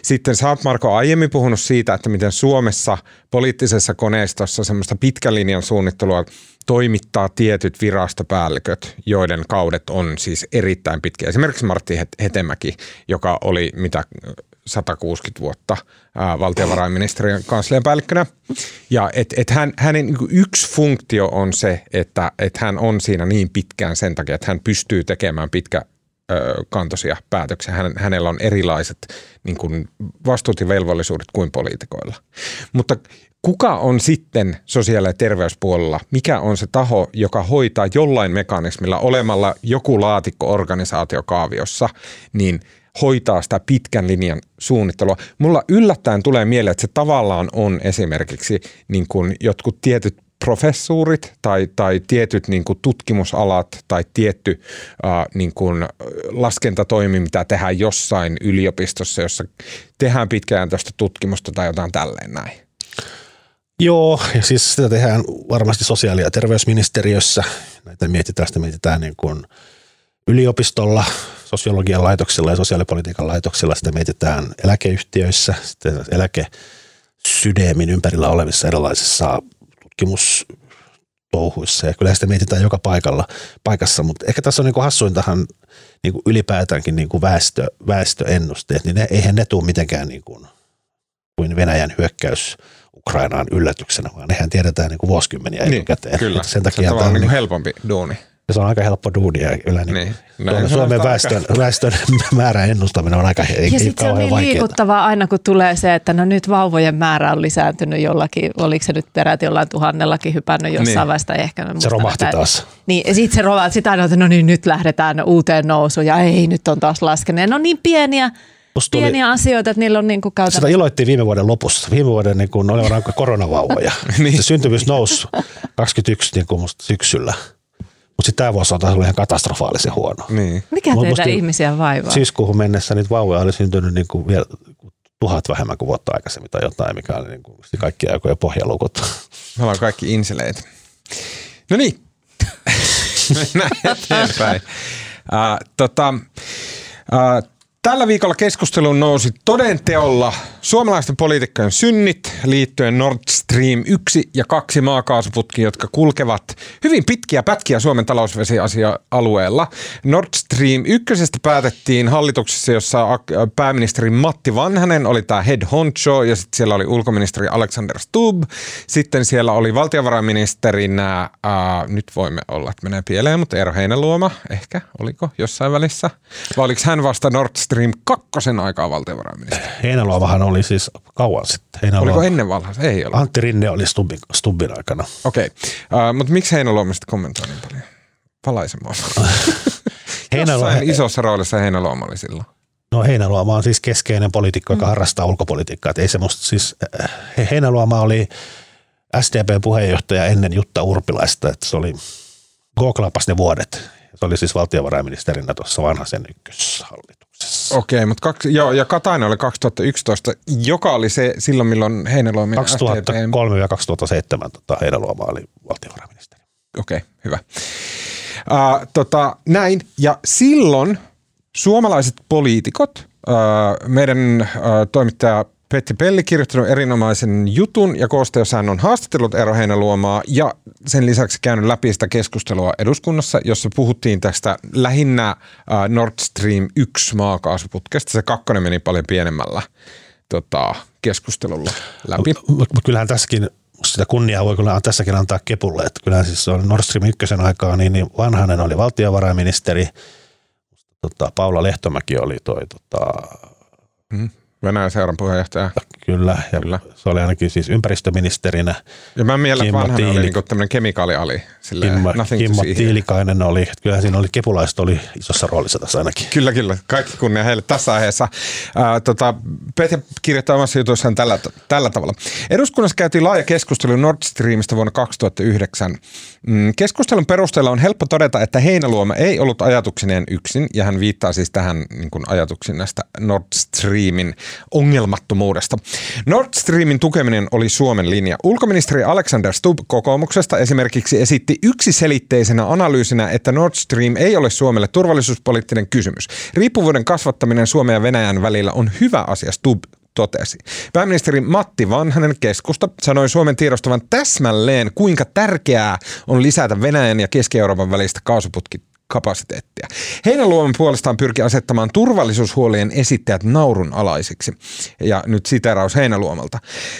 Sitten sä oot Marko aiemmin puhunut siitä, että miten Suomessa poliittisessa koneistossa semmoista pitkän linjan suunnittelua toimittaa tietyt virastopäälliköt, joiden kaudet on siis erittäin pitkiä. Esimerkiksi Martti Hetemäki, joka oli mitä 160 vuotta ää, valtiovarainministeriön kanslian päällikkönä. Ja et, et hän, hänen niin yksi funktio on se, että et hän on siinä niin pitkään sen takia, että hän pystyy tekemään pitkä kantoisia päätöksiä. Hän, hänellä on erilaiset niin kuin vastuut ja velvollisuudet kuin poliitikoilla. Mutta kuka on sitten sosiaali- ja terveyspuolella, mikä on se taho, joka hoitaa jollain mekanismilla olemalla joku laatikko-organisaatio kaaviossa, niin hoitaa sitä pitkän linjan suunnittelua. Mulla yllättäen tulee mieleen, että se tavallaan on esimerkiksi niin kuin jotkut tietyt professuurit tai, tai tietyt niin kuin tutkimusalat tai tietty äh, niin kuin laskentatoimi, mitä tehdään jossain yliopistossa, jossa tehdään pitkäjäntöistä tutkimusta tai jotain tälleen näin. Joo, ja siis sitä tehdään varmasti sosiaali- ja terveysministeriössä. Näitä mietitään, sitä mietitään niin kuin yliopistolla, sosiologian laitoksilla ja sosiaalipolitiikan laitoksilla. Sitä mietitään eläkeyhtiöissä, sitten eläkesydämin ympärillä olevissa erilaisissa tutkimustouhuissa. Ja kyllä sitä mietitään joka paikalla, paikassa, mutta ehkä tässä on niin kuin hassuintahan niin kuin ylipäätäänkin niin kuin väestö, väestöennusteet, niin ne, eihän ne tule mitenkään niin kuin, kuin Venäjän hyökkäys – Ukrainaan yllätyksenä, vaan nehän tiedetään niin kuin vuosikymmeniä niin, etukäteen. Kyllä, sen takia se on niin kuin helpompi duuni. Se on aika helppo duuni ja kyllä niin, niin. No, Suomen väestön, aika... väestön määrän ennustaminen on aika ei, Ja sitten se on niin vaikeaa. liikuttavaa aina, kun tulee se, että no nyt vauvojen määrä on lisääntynyt jollakin, oliko se nyt peräti jollain tuhannellakin hypännyt jossain niin. vaiheessa ehkä. Se romahti mitä, taas. Niin, ja sitten se romahti, sitä aina, että no niin, nyt lähdetään uuteen nousuun ja ei, nyt on taas laskenut. Ne on niin pieniä, tuli, Pieniä asioita, että niillä on niin kuin käytännössä. Sitä iloittiin viime vuoden lopussa. Viime vuoden niin kuin, oli aika koronavauvoja. niin. Se syntyvyys nousi 21 niin kuin musta syksyllä. Mutta sitten tämä vuosi on taas ollut ihan katastrofaalisen huono. Niin. Mikä Mut teitä ihmisiä vaivaa? Syyskuuhun mennessä niitä vauvoja oli syntynyt niin kuin vielä tuhat vähemmän kuin vuotta aikaisemmin tai jotain, mikä oli niin kuin kaikki aikojen pohjalukut. Me ollaan kaikki inseleitä. No niin, mennään eteenpäin. Uh, tota, uh, Tällä viikolla keskusteluun nousi toden teolla suomalaisten poliitikkojen synnit liittyen Nord Stream 1 ja 2 maakaasuputki, jotka kulkevat hyvin pitkiä pätkiä Suomen talousvesiasia-alueella. Nord Stream 1 päätettiin hallituksessa, jossa pääministeri Matti Vanhanen oli tämä head honcho ja sitten siellä oli ulkoministeri Alexander Stubb. Sitten siellä oli valtiovarainministerinä, ää, nyt voimme olla, että menee pieleen, mutta Eero Heinäluoma ehkä, oliko jossain välissä? Vai oliko hän vasta Nord Stream 2 aikaa valtiovarainministeri? Heinäluomahan oli siis kauan sitten. Heinäluoma. Oliko ennen valhaista? Ei ole. Antti Rinne oli Stubbin, Stubbin aikana. Okei, okay. uh, mutta miksi Heinäluoma sitten kommentoi niin paljon? Palaisemaan. Jossain isossa roolissa Heinäluoma oli silloin. No Heinäluoma on siis keskeinen poliitikko, joka mm. harrastaa ulkopolitiikkaa. Että ei semmoista, siis äh, Heinäluoma oli SDP-puheenjohtaja ennen Jutta Urpilaista, että se oli, googlaapas ne vuodet. Se oli siis valtiovarainministerinä tuossa vanhaisen ykköshallituksessa. Okei, mutta kaksi, joo, ja Katainen oli 2011, joka oli se silloin, milloin Heinäluoma 2003 ja 2007 tota, Heinäluoma oli valtiovarainministeri. Okei, hyvä. Uh, tota, näin, ja silloin suomalaiset poliitikot, uh, meidän uh, toimittaja Petti Pelli kirjoittanut erinomaisen jutun ja koosta, jossa hän on haastatellut Eero Heinäluomaa ja sen lisäksi käynyt läpi sitä keskustelua eduskunnassa, jossa puhuttiin tästä lähinnä Nord Stream 1 maakaasuputkesta. Se kakkonen meni paljon pienemmällä tota, keskustelulla läpi. Mutta kyllähän tässäkin sitä kunniaa voi kyllä tässäkin antaa Kepulle, että kyllähän siis on Nord Stream 1 aikaa, niin, niin vanhanen oli valtiovarainministeri, tota, Paula Lehtomäki oli toi tota, mm. Venäjän seuran puheenjohtaja. Kyllä, ja Kyllä. se oli ainakin siis ympäristöministerinä. Ja mä mielen, että vanhan Tiili... oli niin tämmöinen kemikaaliali. Kimmo, Kimmo Tiilikainen oli, kyllä siinä oli kepulaiset oli isossa roolissa tässä ainakin. Kyllä, kyllä. Kaikki kunnia heille tässä aiheessa. Ää, tota, Petja kirjoittaa omassa jutussaan tällä, tällä tavalla. Eduskunnassa käytiin laaja keskustelu Nord Streamista vuonna 2009. Mm, keskustelun perusteella on helppo todeta, että Heinäluoma ei ollut ajatuksineen yksin, ja hän viittaa siis tähän niin kuin ajatuksiin näistä Nord Streamin ongelmattomuudesta. Nord Streamin tukeminen oli Suomen linja. Ulkoministeri Alexander Stubb kokoomuksesta esimerkiksi esitti yksiselitteisenä analyysinä, että Nord Stream ei ole Suomelle turvallisuuspoliittinen kysymys. Riippuvuuden kasvattaminen Suomen ja Venäjän välillä on hyvä asia, Stubb totesi. Pääministeri Matti Vanhanen keskusta sanoi Suomen tiedostavan täsmälleen, kuinka tärkeää on lisätä Venäjän ja Keski-Euroopan välistä kaasuputki kapasiteettia. Heinäluoman puolestaan pyrki asettamaan turvallisuushuolien esittäjät naurun alaisiksi. Ja nyt siteraus Heinäluomalta.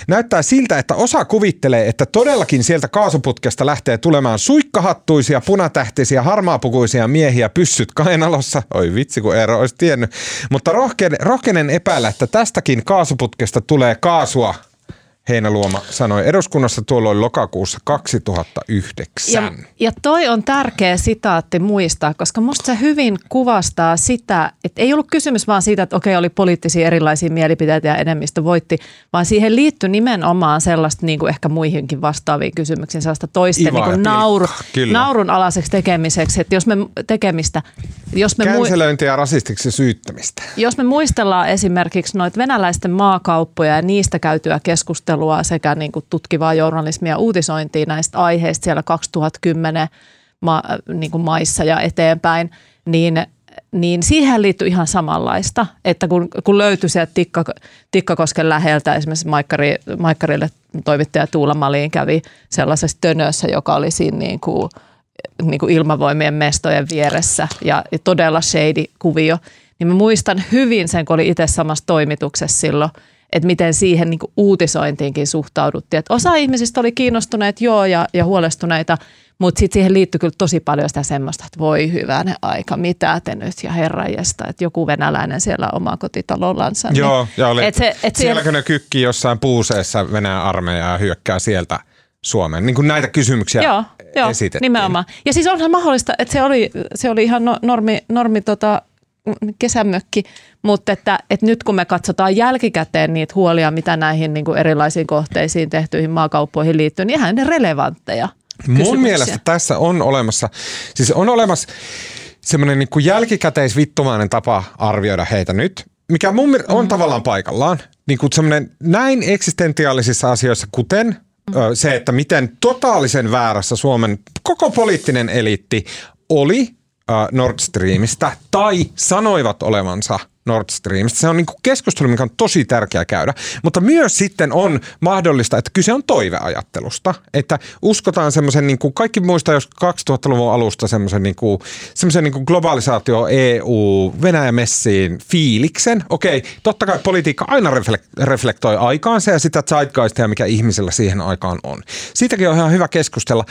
Näyttää siltä, että osa kuvittelee, että todellakin sieltä kaasuputkesta lähtee tulemaan suikkahattuisia, punatähtisiä, harmaapukuisia miehiä pyssyt kainalossa. Oi vitsi, kun Eero olisi tiennyt. Mutta rohkenen, rohkenen epäillä, että tästäkin kaasuputkesta tulee kaasua Heinäluoma sanoi eduskunnassa tuolloin lokakuussa 2009. Ja, ja toi on tärkeä sitaatti muistaa, koska musta se hyvin kuvastaa sitä, että ei ollut kysymys vaan siitä, että okei oli poliittisia erilaisia mielipiteitä ja enemmistö voitti, vaan siihen liittyi nimenomaan sellaista niin kuin ehkä muihinkin vastaaviin kysymyksiin, sellaista toisten niin kuin nauru, naurun alaiseksi tekemiseksi, että jos me tekemistä, jos me Känselöintiä ja rasistiksi syyttämistä. Jos me muistellaan esimerkiksi noita venäläisten maakauppoja ja niistä käytyä keskustelua, keskustelua sekä niin kuin tutkivaa journalismia uutisointia näistä aiheista siellä 2010 ma, niin kuin maissa ja eteenpäin, niin niin siihen liittyy ihan samanlaista, että kun, kun löytyi sieltä Tikka, Tikkakosken läheltä, esimerkiksi Maikkari, Maikkarille toimittaja Tuula Malin kävi sellaisessa tönössä, joka oli siinä niin kuin, niin kuin ilmavoimien mestojen vieressä ja todella shady kuvio, niin mä muistan hyvin sen, kun oli itse samassa toimituksessa silloin, että miten siihen niin uutisointiinkin suhtauduttiin. Että osa ihmisistä oli kiinnostuneet joo ja, ja huolestuneita, mutta sitten siihen liittyy kyllä tosi paljon sitä semmoista, että voi hyvänä aika, mitä te nyt ja herranjesta, että joku venäläinen siellä oma kotitalollansa. Niin joo, ja oli, et se, et sielläkö siellä... ne kykkii jossain puuseessa Venäjän armeijaa ja hyökkää sieltä Suomeen? Niin kuin näitä kysymyksiä joo, joo, esitettiin. nimenomaan. Ja siis onhan mahdollista, että se oli, se oli ihan no, normi, normi tota, kesämökki, mutta että, että nyt kun me katsotaan jälkikäteen niitä huolia, mitä näihin niin kuin erilaisiin kohteisiin tehtyihin maakauppoihin liittyy, niin ihan ne relevantteja Mun mielestä tässä on olemassa, siis on olemassa semmoinen niin jälkikäteisvittumainen tapa arvioida heitä nyt, mikä mun mielestä on mm. tavallaan paikallaan. Niin kuin semmoinen näin eksistentiaalisissa asioissa, kuten mm. se, että miten totaalisen väärässä Suomen koko poliittinen eliitti oli Nord Streamista tai sanoivat olevansa Nord Streamista. Se on niin kuin keskustelu, mikä on tosi tärkeää käydä. Mutta myös sitten on mahdollista, että kyse on toiveajattelusta. Että uskotaan semmoisen, niin kuin kaikki muistaa jos 2000-luvun alusta semmoisen, niin kuin, semmoisen niin kuin globalisaatio EU, Venäjä messiin fiiliksen. Okei, totta kai politiikka aina reflektoi aikaansa ja sitä zeitgeistia, mikä ihmisellä siihen aikaan on. Siitäkin on ihan hyvä keskustella.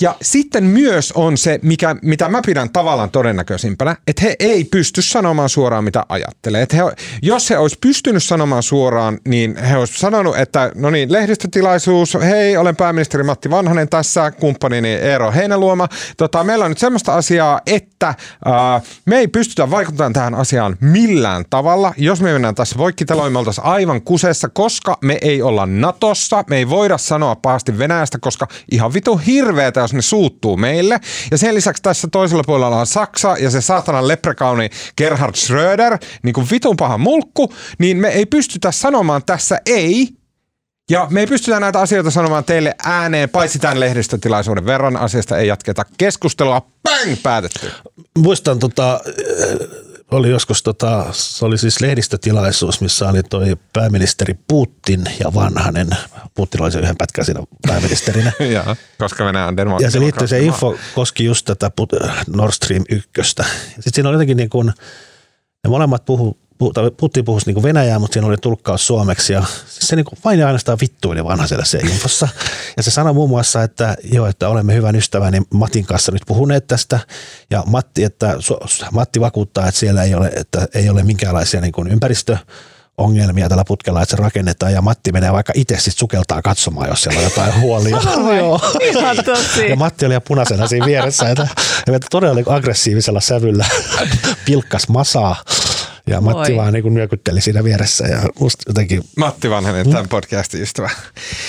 Ja sitten myös on se, mikä, mitä mä pidän tavallaan todennäköisimpänä, että he ei pysty sanomaan suoraan, mitä ajattelee. Että he, jos he olisi pystynyt sanomaan suoraan, niin he olisi sanonut, että no niin, lehdistötilaisuus, hei, olen pääministeri Matti Vanhanen tässä, kumppanini Eero Heinäluoma. Tota, meillä on nyt semmoista asiaa, että ää, me ei pystytä vaikuttamaan tähän asiaan millään tavalla. Jos me mennään tässä voikkiteloin, me aivan kusessa, koska me ei olla Natossa, me ei voida sanoa pahasti Venäjästä, koska ihan vitu hirveetä, jos ne suuttuu meille. Ja sen lisäksi tässä toisella puolella on Saksa ja se saatanan leprekauni Gerhard Schröder, niin kuin vitun paha mulkku, niin me ei pystytä sanomaan tässä ei, ja me ei pystytä näitä asioita sanomaan teille ääneen, paitsi tämän lehdistötilaisuuden verran. Asiasta ei jatketa keskustelua. Bang! Päätetty. Muistan tota, oli joskus, tota, se oli siis lehdistötilaisuus, missä oli toi pääministeri Putin ja Vanhanen. Putin oli se yhden pätkän siinä pääministerinä. ja, koska Venäjä on Denmark. Ja se liittyy, se info koski just tätä Nord Stream 1. Sitten siinä oli jotenkin niin kuin, ne molemmat puhu, Putin puhui niin Venäjää, mutta siinä oli tulkkaus suomeksi ja se niin kuin vain ja ainoastaan vittuili vanhaiselle se infossa. Ja se sanoi muun muassa, että joo, että olemme hyvän ystäväni Matin kanssa nyt puhuneet tästä ja Matti, että, Matti vakuuttaa, että siellä ei ole, että ei ole minkäänlaisia niin kuin ympäristö ongelmia tällä putkella, että se rakennetaan ja Matti menee vaikka itse sitten sukeltaa katsomaan, jos siellä on jotain huolia. Joo. Ihan tosi. Ja Matti oli ja punaisena siinä vieressä, että, että todella niin aggressiivisella sävyllä pilkkas masaa. Ja Matti Voi. vaan niin nyökytteli siinä vieressä ja musta jotenkin... Matti Vanhanen, mm. tämän podcastin ystävä.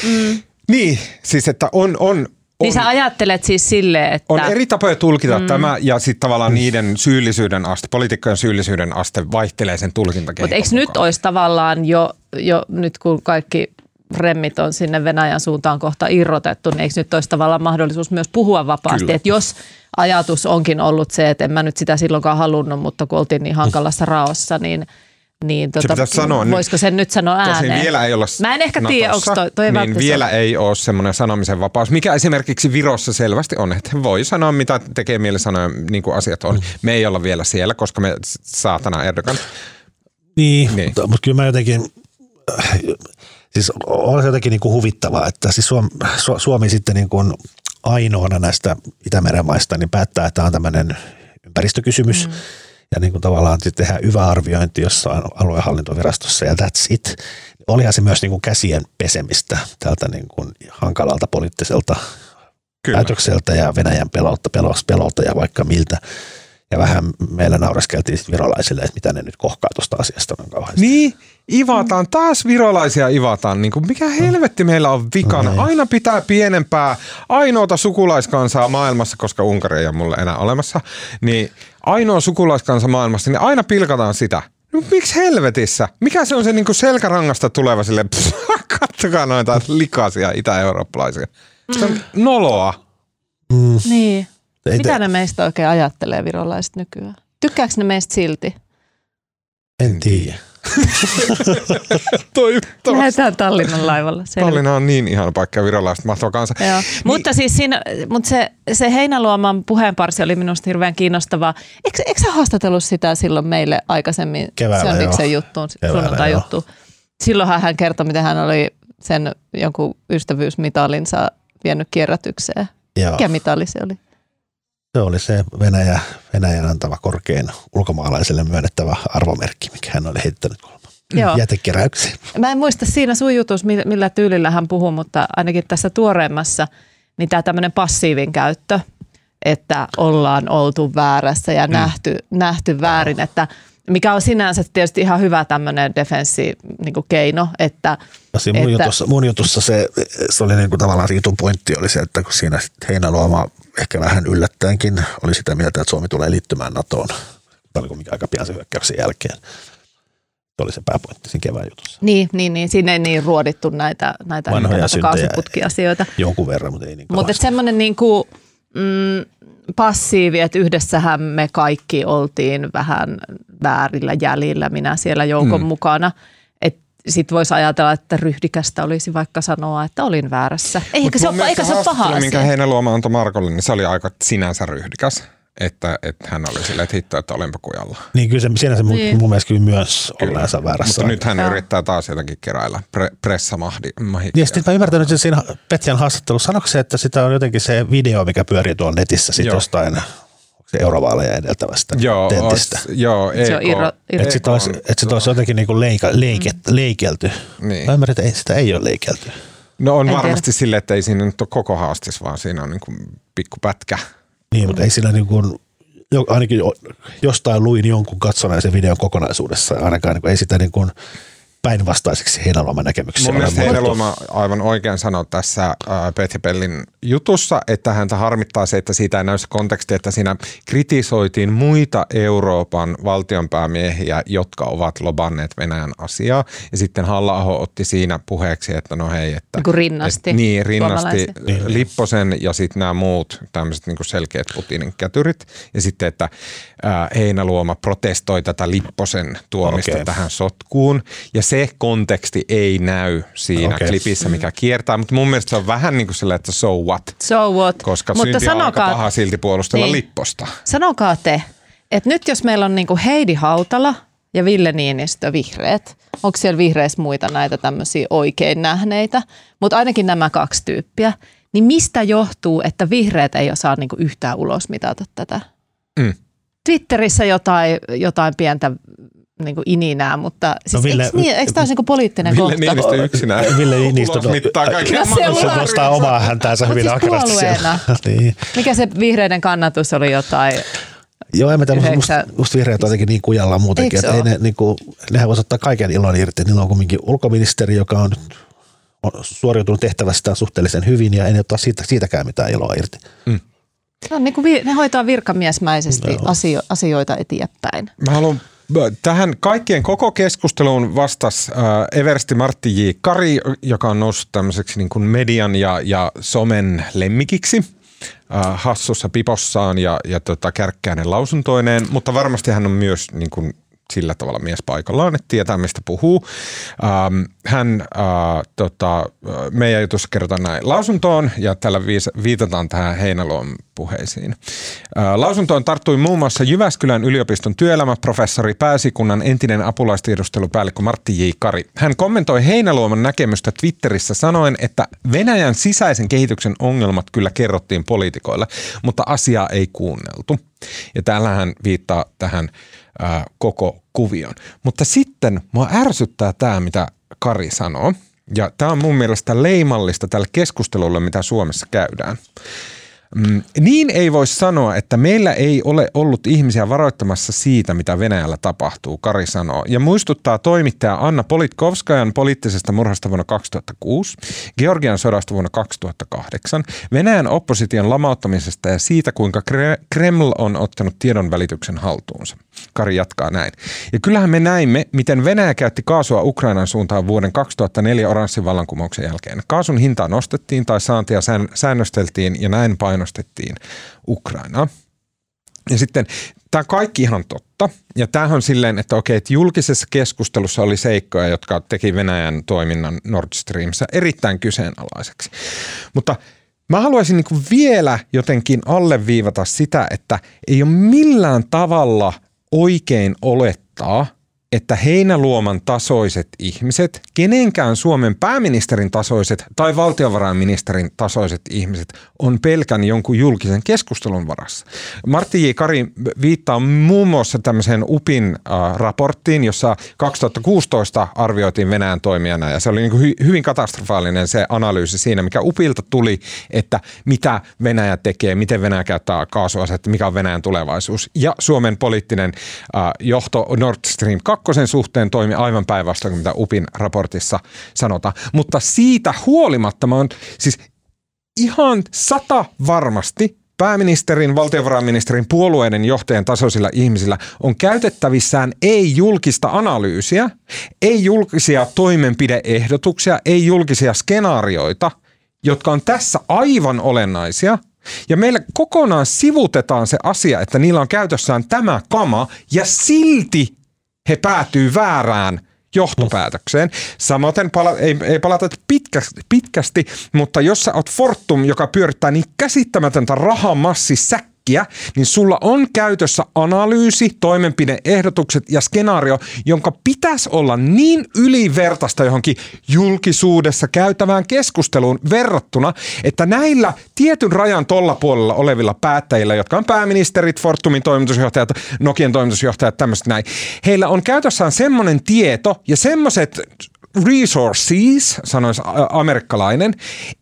Mm. Niin, siis että on, on, on, niin sä ajattelet siis silleen, että... On eri tapoja tulkita mm. tämä ja sitten tavallaan mm. niiden syyllisyyden aste, poliitikkojen syyllisyyden aste vaihtelee sen tulkintakehikon Mutta eikö mukaan. nyt olisi tavallaan jo, jo, nyt kun kaikki remmit on sinne Venäjän suuntaan kohta irrotettu, niin eikö nyt olisi tavallaan mahdollisuus myös puhua vapaasti, että jos ajatus onkin ollut se, että en mä nyt sitä silloinkaan halunnut, mutta kun oltiin niin hankalassa raossa, niin niin tota, se sanoa voisiko sen nyt sanoa ääneen? Tosin vielä ei olla Mä en ehkä tiedä, onko toi, toi niin vielä se... ei ole semmoinen sanomisen vapaus, mikä esimerkiksi Virossa selvästi on, että voi sanoa mitä tekee mieli sanoa, niin kuin asiat on. Mm. Me ei olla vielä siellä, koska me saatana Erdogan. Niin, niin. Mutta, mutta kyllä mä jotenkin, siis on se jotenkin niin kuin huvittavaa, että siis Suomi, Suomi sitten niin kuin ainoana näistä Itämeren maista niin päättää, että tämä on tämmöinen ympäristökysymys. Mm. Ja niin kuin tavallaan tehdään hyvä arviointi jossain aluehallintovirastossa ja that's it. Olihan se myös niin kuin käsien pesemistä tältä niin kuin hankalalta poliittiselta Kyllä. päätökseltä ja Venäjän pelolta, pelolta ja vaikka miltä. Ja vähän meillä naureskeltiin virolaisille, että mitä ne nyt kohkaa tuosta asiasta on kauheasti. Niin, ivataan, taas virolaisia ivataan. Niin kuin mikä helvetti meillä on vikana? No, Aina pitää pienempää ainoata sukulaiskansaa maailmassa, koska Unkari ei ole mulle enää olemassa. Niin ainoa sukulaiskansa maailmassa, niin aina pilkataan sitä. No miksi helvetissä? Mikä se on se niin kuin selkärangasta tuleva sille, kattokaa noita likaisia itä-eurooppalaisia. Se on noloa. Mm. Niin. Ei Mitä te... ne meistä oikein ajattelee virolaiset nykyään? Tykkääkö ne meistä silti? En tiedä. Lähdetään Tallinnan laivalla. Selvä. Tallinna on niin ihana paikka ja virolaiset mahtava kansa. Joo. Niin. Mutta siis siinä, mutta se, se Heinäluoman puheenparsi oli minusta hirveän kiinnostavaa. Eikö, eikö sä haastatellut sitä silloin meille aikaisemmin? Keväällä Söndiksen juttuun, sunnuntai juttu. Silloinhan hän kertoi, miten hän oli sen jonkun ystävyysmitalinsa vienyt kierrätykseen. Joo. Mikä mitali se oli? Se oli se Venäjä, Venäjän antava korkein ulkomaalaiselle myönnettävä arvomerkki, mikä hän oli heittänyt kolme jätekeräykseen. Mä en muista siinä sun jutussa, millä tyylillä hän puhuu, mutta ainakin tässä tuoreemmassa, niin tämä tämmöinen passiivin käyttö, että ollaan oltu väärässä ja mm. nähty, nähty väärin, että – mikä on sinänsä tietysti ihan hyvä tämmöinen defenssi niin keino. Että, no siinä mun, että, jutussa, mun jutussa se, se oli niin kuin tavallaan se jutun pointti oli se, että kun siinä Heinäluoma ehkä vähän yllättäenkin oli sitä mieltä, että Suomi tulee liittymään NATOon. Tämä oli aika pian sen hyökkäyksen jälkeen. Se oli se pääpointti siinä kevään jutussa. Niin, niin, niin. siinä ei niin ruodittu näitä, näitä kaasuputkiasioita. Jonkun verran, mutta ei niin Mutta semmoinen niin kuin, mm, passiivi, että yhdessähän me kaikki oltiin vähän väärillä jäljillä, minä siellä joukon mm. mukana. Sitten voisi ajatella, että ryhdikästä olisi vaikka sanoa, että olin väärässä. Eikä se, ole, eikä se ole paha asia. minkä Heinäluoma antoi Markolle, niin se oli aika sinänsä ryhdikäs. että, että hän oli silleen, että hitto, että olenpa kujalla. Niin kyllä se, siinä se mun, Niin. mun mielestä kyllä myös olleensa väärässä. Mutta nyt hän Joo. yrittää taas jotenkin keräillä pre, pressamahdia. Ja sitten mä ymmärtänyt, että siinä Petjan haastattelussa, sanoiko se, että sitä on jotenkin se video, mikä pyörii tuolla netissä sit Joo. jostain eurovaaleja edeltävästä Joo, tentistä. ois, joo, Se on EK irro- sitä olisi, et sit olisi jotenkin niinku leika, leiket, leikelty. Niin. Mä ymmärrän, että ei, sitä ei ole leikelty. No on En varmasti silleen, että ei siinä nyt ole koko haastis, vaan siinä on niin kuin pikku pätkä. Niin, mutta ei sillä niin kuin, jo, ainakin jo- jostain luin jonkun katsoneen sen videon kokonaisuudessa. ja Ainakaan niin kuin, ei sitä niin päinvastaiseksi Heinäluoman näkemyksiä Mun mielestä. Heinäluoma aivan oikein sanoi tässä Petja Pellin jutussa, että häntä harmittaa se, että siitä ei näy se konteksti, että siinä kritisoitiin muita Euroopan valtionpäämiehiä, jotka ovat lobanneet Venäjän asiaa. Ja sitten halla otti siinä puheeksi, että no hei, että... Niin rinnasti Et, niin, rinnasti suomalaisia. Niin. Lipposen ja sitten nämä muut tämmöiset niin selkeät Putinin kätyrit. Ja sitten, että ää, Heinäluoma protestoi tätä Lipposen tuomista Okei. tähän sotkuun. Ja se konteksti ei näy siinä Okei. klipissä, mikä kiertää. Mutta mun mielestä se on vähän niin kuin sillä, että so what? So what? Koska Mutta synti on aika sanokaa, paha silti puolustella Niin. Lipposta. sanokaa te, että nyt jos meillä on niinku Heidi Hautala ja Ville Niinistö vihreät, onko siellä vihreissä muita näitä tämmöisiä oikein nähneitä, mutta ainakin nämä kaksi tyyppiä, niin mistä johtuu, että vihreät ei osaa niinku yhtään ulos mitata tätä? Mm. Twitterissä jotain, jotain pientä niinku ininää, mutta siis No Ville- eikö, niin, eikö tämä ole niinku poliittinen Ville kohta? Niinistö yksinään. Ville Niinistö- Ulos mittaa kaiken No se maailman. on- Se nostaa omaa häntäänsä hyvin siis ahkerasti siellä. niin. Mikä se vihreiden kannatus oli jotain? Joo, en mä tiedä, musta, musta vihreät on jotenkin niin kujalla muutenkin, Eikö että ei ne, niin kuin, nehän voisi ottaa kaiken ilon irti. Niillä on kuitenkin ulkoministeri, joka on, on suoriutunut tehtävästään suhteellisen hyvin ja ei ne ottaa siitä, siitäkään mitään iloa irti. No, niin kuin vi- ne hoitaa virkamiesmäisesti asio- asioita eteenpäin. Mä haluan tähän kaikkien koko keskusteluun vastasi äh, Eversti Martti J. Kari, joka on noussut tämmöiseksi niin kuin median ja, ja somen lemmikiksi äh, hassussa pipossaan ja, ja tota, kärkkäinen lausuntoineen, mutta varmasti hän on myös niin kuin, sillä tavalla mies paikallaan, että tietää mistä puhuu. Ähm, hän, äh, tota, äh, meidän jutussa kerrotaan näin lausuntoon ja tällä viis- viitataan tähän Heinäluoman puheisiin. Lausuntoon tarttui muun muassa Jyväskylän yliopiston työelämäprofessori pääsikunnan entinen apulaistiedustelupäällikkö Martti J. Kari. Hän kommentoi Heinäluoman näkemystä Twitterissä sanoen, että Venäjän sisäisen kehityksen ongelmat kyllä kerrottiin poliitikoille, mutta asiaa ei kuunneltu. Ja täällä hän viittaa tähän ää, koko kuvion. Mutta sitten mua ärsyttää tämä, mitä Kari sanoo. Ja tämä on mun mielestä leimallista tälle keskustelulle, mitä Suomessa käydään. Mm, niin ei voi sanoa, että meillä ei ole ollut ihmisiä varoittamassa siitä, mitä Venäjällä tapahtuu, Kari sanoo. Ja muistuttaa toimittaja Anna Politkovskajan poliittisesta murhasta vuonna 2006, Georgian sodasta vuonna 2008, Venäjän opposition lamauttamisesta ja siitä, kuinka Kre- Kreml on ottanut tiedon välityksen haltuunsa. Kari jatkaa näin. Ja kyllähän me näimme, miten Venäjä käytti kaasua Ukrainan suuntaan vuoden 2004 oranssin vallankumouksen jälkeen. Kaasun hintaa nostettiin tai saantia sään- säännösteltiin ja näin painostettiin Ukrainaa. Ja sitten tämä kaikki ihan totta. Ja tämähän on silleen, että okei, että julkisessa keskustelussa oli seikkoja, jotka teki Venäjän toiminnan Nord Streamissa erittäin kyseenalaiseksi. Mutta mä haluaisin niin vielä jotenkin alleviivata sitä, että ei ole millään tavalla oikein olettaa, että Heinäluoman tasoiset ihmiset, kenenkään Suomen pääministerin tasoiset tai valtiovarainministerin tasoiset ihmiset on pelkän jonkun julkisen keskustelun varassa. Martti J. Kari viittaa muun muassa tämmöiseen UPin äh, raporttiin, jossa 2016 arvioitiin Venäjän toimijana ja se oli niin hy- hyvin katastrofaalinen se analyysi siinä, mikä UPilta tuli, että mitä Venäjä tekee, miten Venäjä käyttää kaasuasetta, mikä on Venäjän tulevaisuus. Ja Suomen poliittinen äh, johto Nord Stream 2 suhteen toimi aivan päinvastoin mitä UPin raportissa sanotaan. Mutta siitä huolimatta mä oon siis ihan sata varmasti pääministerin, valtiovarainministerin, puolueiden johtajan tasoisilla ihmisillä on käytettävissään ei julkista analyysiä, ei julkisia toimenpideehdotuksia, ei julkisia skenaarioita, jotka on tässä aivan olennaisia. Ja meillä kokonaan sivutetaan se asia, että niillä on käytössään tämä kama ja silti he päätyy väärään johtopäätökseen. Samoin pala- ei, ei palata pitkästi, pitkästi, mutta jos sä oot Fortum, joka pyörittää niin käsittämätöntä rahamassi äkkiä, niin sulla on käytössä analyysi, toimenpideehdotukset ja skenaario, jonka pitäisi olla niin ylivertaista johonkin julkisuudessa käytävään keskusteluun verrattuna, että näillä tietyn rajan tolla puolella olevilla päättäjillä, jotka on pääministerit, Fortumin toimitusjohtajat, Nokian toimitusjohtajat, tämmöistä näin, heillä on käytössään semmoinen tieto ja semmoiset resources, sanoisi amerikkalainen,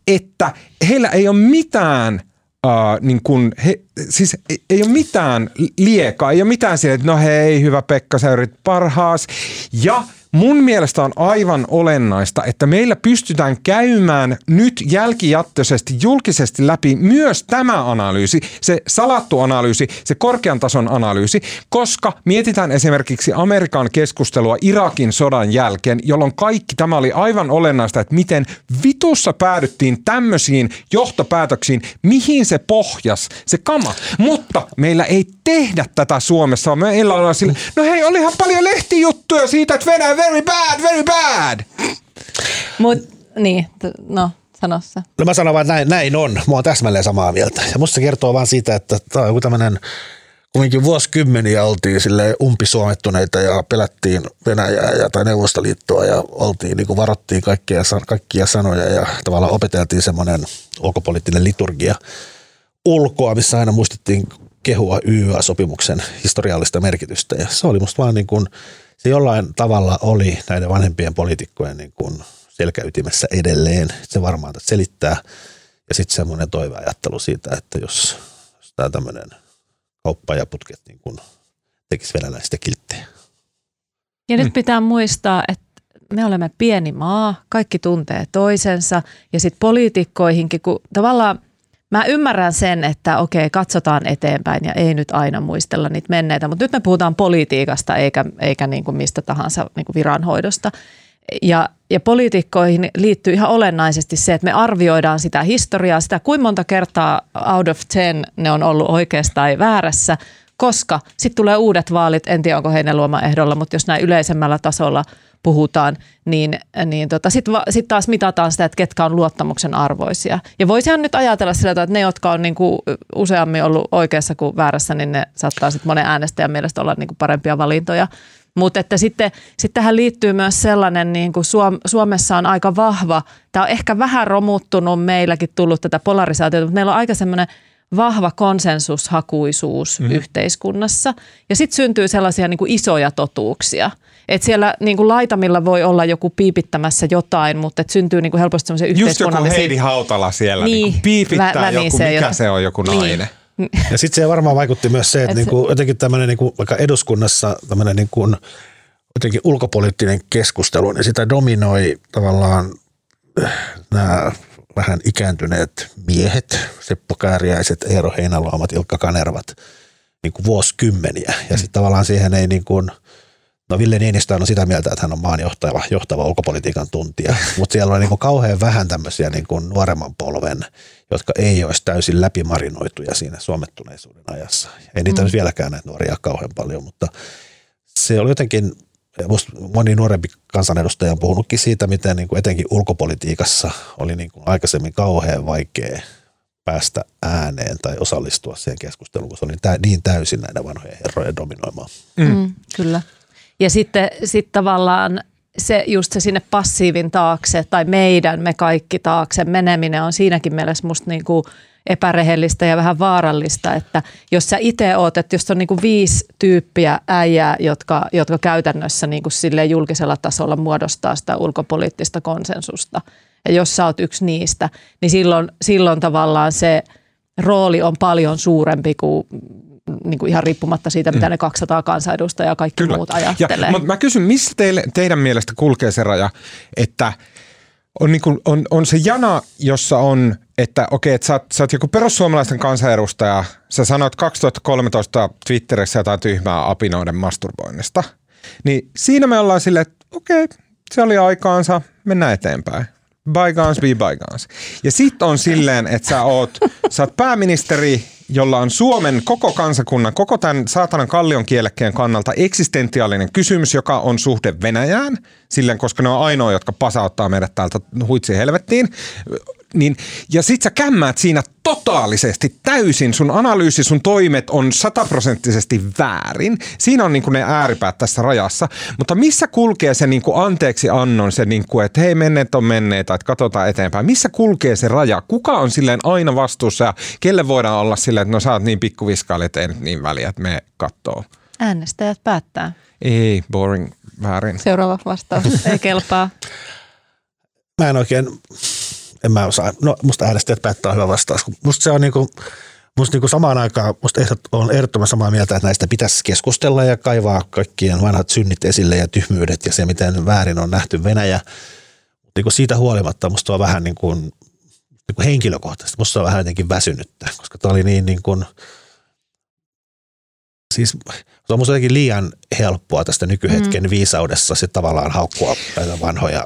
että heillä ei ole mitään Uh, niin kun he, siis ei, ei ole mitään liekaa, ei ole mitään siellä, että no hei, hyvä Pekka, sä yrit parhaas. Ja Mun mielestä on aivan olennaista, että meillä pystytään käymään nyt jälkijättöisesti julkisesti läpi myös tämä analyysi, se salattu analyysi, se korkean tason analyysi, koska mietitään esimerkiksi Amerikan keskustelua Irakin sodan jälkeen, jolloin kaikki tämä oli aivan olennaista, että miten vitussa päädyttiin tämmöisiin johtopäätöksiin, mihin se pohjas, se kama. Mutta meillä ei tehdä tätä Suomessa, meillä on sille, no hei, olihan paljon lehtijuttuja siitä, että Venäjä very bad, very bad. Mut, niin, no, sano se. No mä sanon vaan, että näin, näin on. Mä oon täsmälleen samaa mieltä. Ja musta se kertoo vaan siitä, että tämä on joku tämmöinen kumminkin vuosikymmeniä oltiin sille umpisuomettuneita ja pelättiin Venäjää ja, tai Neuvostoliittoa ja oltiin, niin kuin varottiin kaikkia, kaikkia sanoja ja tavallaan opeteltiin semmoinen ulkopoliittinen liturgia ulkoa, missä aina muistettiin kehua YYA-sopimuksen historiallista merkitystä ja se oli musta vaan niin kuin – se jollain tavalla oli näiden vanhempien poliitikkojen niin kuin selkäytimessä edelleen. Se varmaan selittää. Ja sitten semmoinen toiveajattelu siitä, että jos, jos tämä tämmöinen kauppa ja putket niin kuin tekisi venäläistä kilttejä. Ja nyt mm. pitää muistaa, että me olemme pieni maa, kaikki tuntee toisensa ja sitten poliitikkoihinkin, kun tavallaan Mä ymmärrän sen, että okei, katsotaan eteenpäin ja ei nyt aina muistella niitä menneitä, mutta nyt me puhutaan politiikasta eikä, eikä niin kuin mistä tahansa niin kuin viranhoidosta. Ja, ja poliitikkoihin liittyy ihan olennaisesti se, että me arvioidaan sitä historiaa, sitä kuinka monta kertaa out of ten ne on ollut oikeassa tai väärässä, koska sitten tulee uudet vaalit, en tiedä onko heidän luoma ehdolla, mutta jos näin yleisemmällä tasolla – puhutaan, niin, niin tota, sitten sit taas mitataan sitä, että ketkä on luottamuksen arvoisia. Ja voisihan nyt ajatella sillä tavalla, että ne, jotka on niinku useammin ollut oikeassa kuin väärässä, niin ne saattaa sitten monen äänestäjän mielestä olla niinku parempia valintoja. Mutta että sitten, sitten tähän liittyy myös sellainen, niin kuin Suom- Suomessa on aika vahva, tämä on ehkä vähän romuttunut meilläkin tullut tätä polarisaatiota, mutta meillä on aika semmoinen vahva konsensushakuisuus mm. yhteiskunnassa. Ja sitten syntyy sellaisia niin kuin isoja totuuksia – että siellä niin kuin laitamilla voi olla joku piipittämässä jotain, mutta et syntyy niin kuin helposti semmoisia yhteiskunnallisia... Just joku Heidi Hautala siellä niin, niin piipittää lä- joku, mikä jota... se on joku niin. nainen. Niin. Ja sitten se varmaan vaikutti myös se, että Et niinku, se... jotenkin tämmöinen niinku, vaikka eduskunnassa tämmöinen niinku, jotenkin ulkopoliittinen keskustelu, niin sitä dominoi tavallaan äh, nämä vähän ikääntyneet miehet, Seppo Kääriäiset, Eero Heinäluomat, Ilkka Kanervat, niin kuin vuosikymmeniä. Ja sitten tavallaan siihen ei niin kuin – No Ville Niinistö on sitä mieltä, että hän on maan johtava, johtava ulkopolitiikan tuntija, mutta siellä on niin kuin kauhean vähän tämmöisiä niin kuin nuoremman polven, jotka ei olisi täysin läpimarinoituja siinä suomettuneisuuden ajassa. Ei niitä mm. nyt vieläkään näitä nuoria kauhean paljon, mutta se oli jotenkin, moni nuorempi kansanedustaja on puhunutkin siitä, miten niin kuin etenkin ulkopolitiikassa oli niin kuin aikaisemmin kauhean vaikea päästä ääneen tai osallistua siihen keskusteluun, kun se oli niin täysin näiden vanhojen herrojen dominoimaa. Mm. Mm, kyllä. Ja sitten sit tavallaan se just se sinne passiivin taakse tai meidän, me kaikki taakse meneminen on siinäkin mielessä musta niin kuin epärehellistä ja vähän vaarallista, että jos sä itse oot, että jos on niin kuin viisi tyyppiä äijää, jotka, jotka käytännössä niin kuin sille julkisella tasolla muodostaa sitä ulkopoliittista konsensusta, ja jos sä oot yksi niistä, niin silloin, silloin tavallaan se rooli on paljon suurempi kuin niin kuin ihan riippumatta siitä, mitä mm. ne 200 kansanedustajaa ja kaikki Kyllä. muut ajattelee. Ja, mutta mä kysyn, missä teille, teidän mielestä kulkee se raja, että on, niin kuin, on, on se jana, jossa on, että okei, että sä oot, sä oot joku perussuomalaisten kansanedustaja, sä sanoit 2013 Twitterissä jotain tyhmää apinoiden masturboinnista, niin siinä me ollaan silleen, että okei, se oli aikaansa, mennään eteenpäin. Bygones be bygones. Ja sitten on silleen, että sä oot, sä oot pääministeri jolla on Suomen koko kansakunnan, koko tämän saatanan kallion kielekkeen kannalta eksistentiaalinen kysymys, joka on suhde Venäjään, silleen, koska ne on ainoa, jotka pasauttaa meidät täältä huitsi helvettiin. Niin, ja sit sä kämmäät siinä totaalisesti täysin. Sun analyysi, sun toimet on sataprosenttisesti väärin. Siinä on niin kuin ne ääripäät tässä rajassa. Mutta missä kulkee se niin kuin anteeksi annon, se niin kuin, että hei menneet on menneitä, että katsotaan eteenpäin. Missä kulkee se raja? Kuka on silleen aina vastuussa ja kelle voidaan olla silleen, että no sä oot niin pikkuviskaali, että ei nyt niin väliä, että me kattoo. Äänestäjät päättää. Ei, boring, väärin. Seuraava vastaus. Ei kelpaa. Mä en oikein, en mä osaa, no musta äänestäjät päättää hyvä vastaus. Musta se on niinku, musta niinku samaan aikaan, musta ehdot, on ehdottoman samaa mieltä, että näistä pitäisi keskustella ja kaivaa kaikkien vanhat synnit esille ja tyhmyydet ja se, miten väärin on nähty Venäjä. Niinku siitä huolimatta musta on vähän niin kuin, niin kuin henkilökohtaisesti, musta on vähän jotenkin väsynyttä, koska tämä oli niin, niin kuin, siis se on musta jotenkin liian helppoa tästä nykyhetken mm. viisaudessa se tavallaan haukkua näitä vanhoja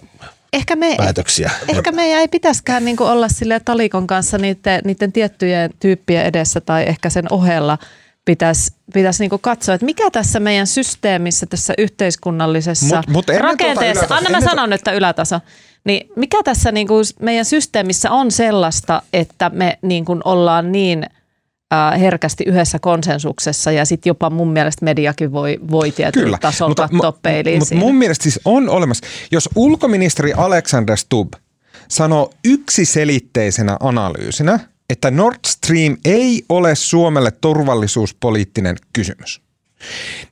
Ehkä, me, päätöksiä. ehkä meidän ei pitäisikään niinku olla sille talikon kanssa niiden, niiden tiettyjen tyyppien edessä tai ehkä sen ohella pitäisi pitäisi niinku katsoa, että mikä tässä meidän systeemissä, tässä yhteiskunnallisessa Mut- mut tuota rakenteessa, ylätaso- anna mä sanon, että ylätaso, niin mikä tässä niinku meidän systeemissä on sellaista, että me niinku ollaan niin herkästi yhdessä konsensuksessa ja sitten jopa mun mielestä mediakin voi, voi tietyllä Kyllä, tasolla katsoa mu- peiliin Mutta siinä. mun mielestä siis on olemassa, jos ulkoministeri Alexander Stubb sanoo yksiselitteisenä analyysinä, että Nord Stream ei ole Suomelle turvallisuuspoliittinen kysymys,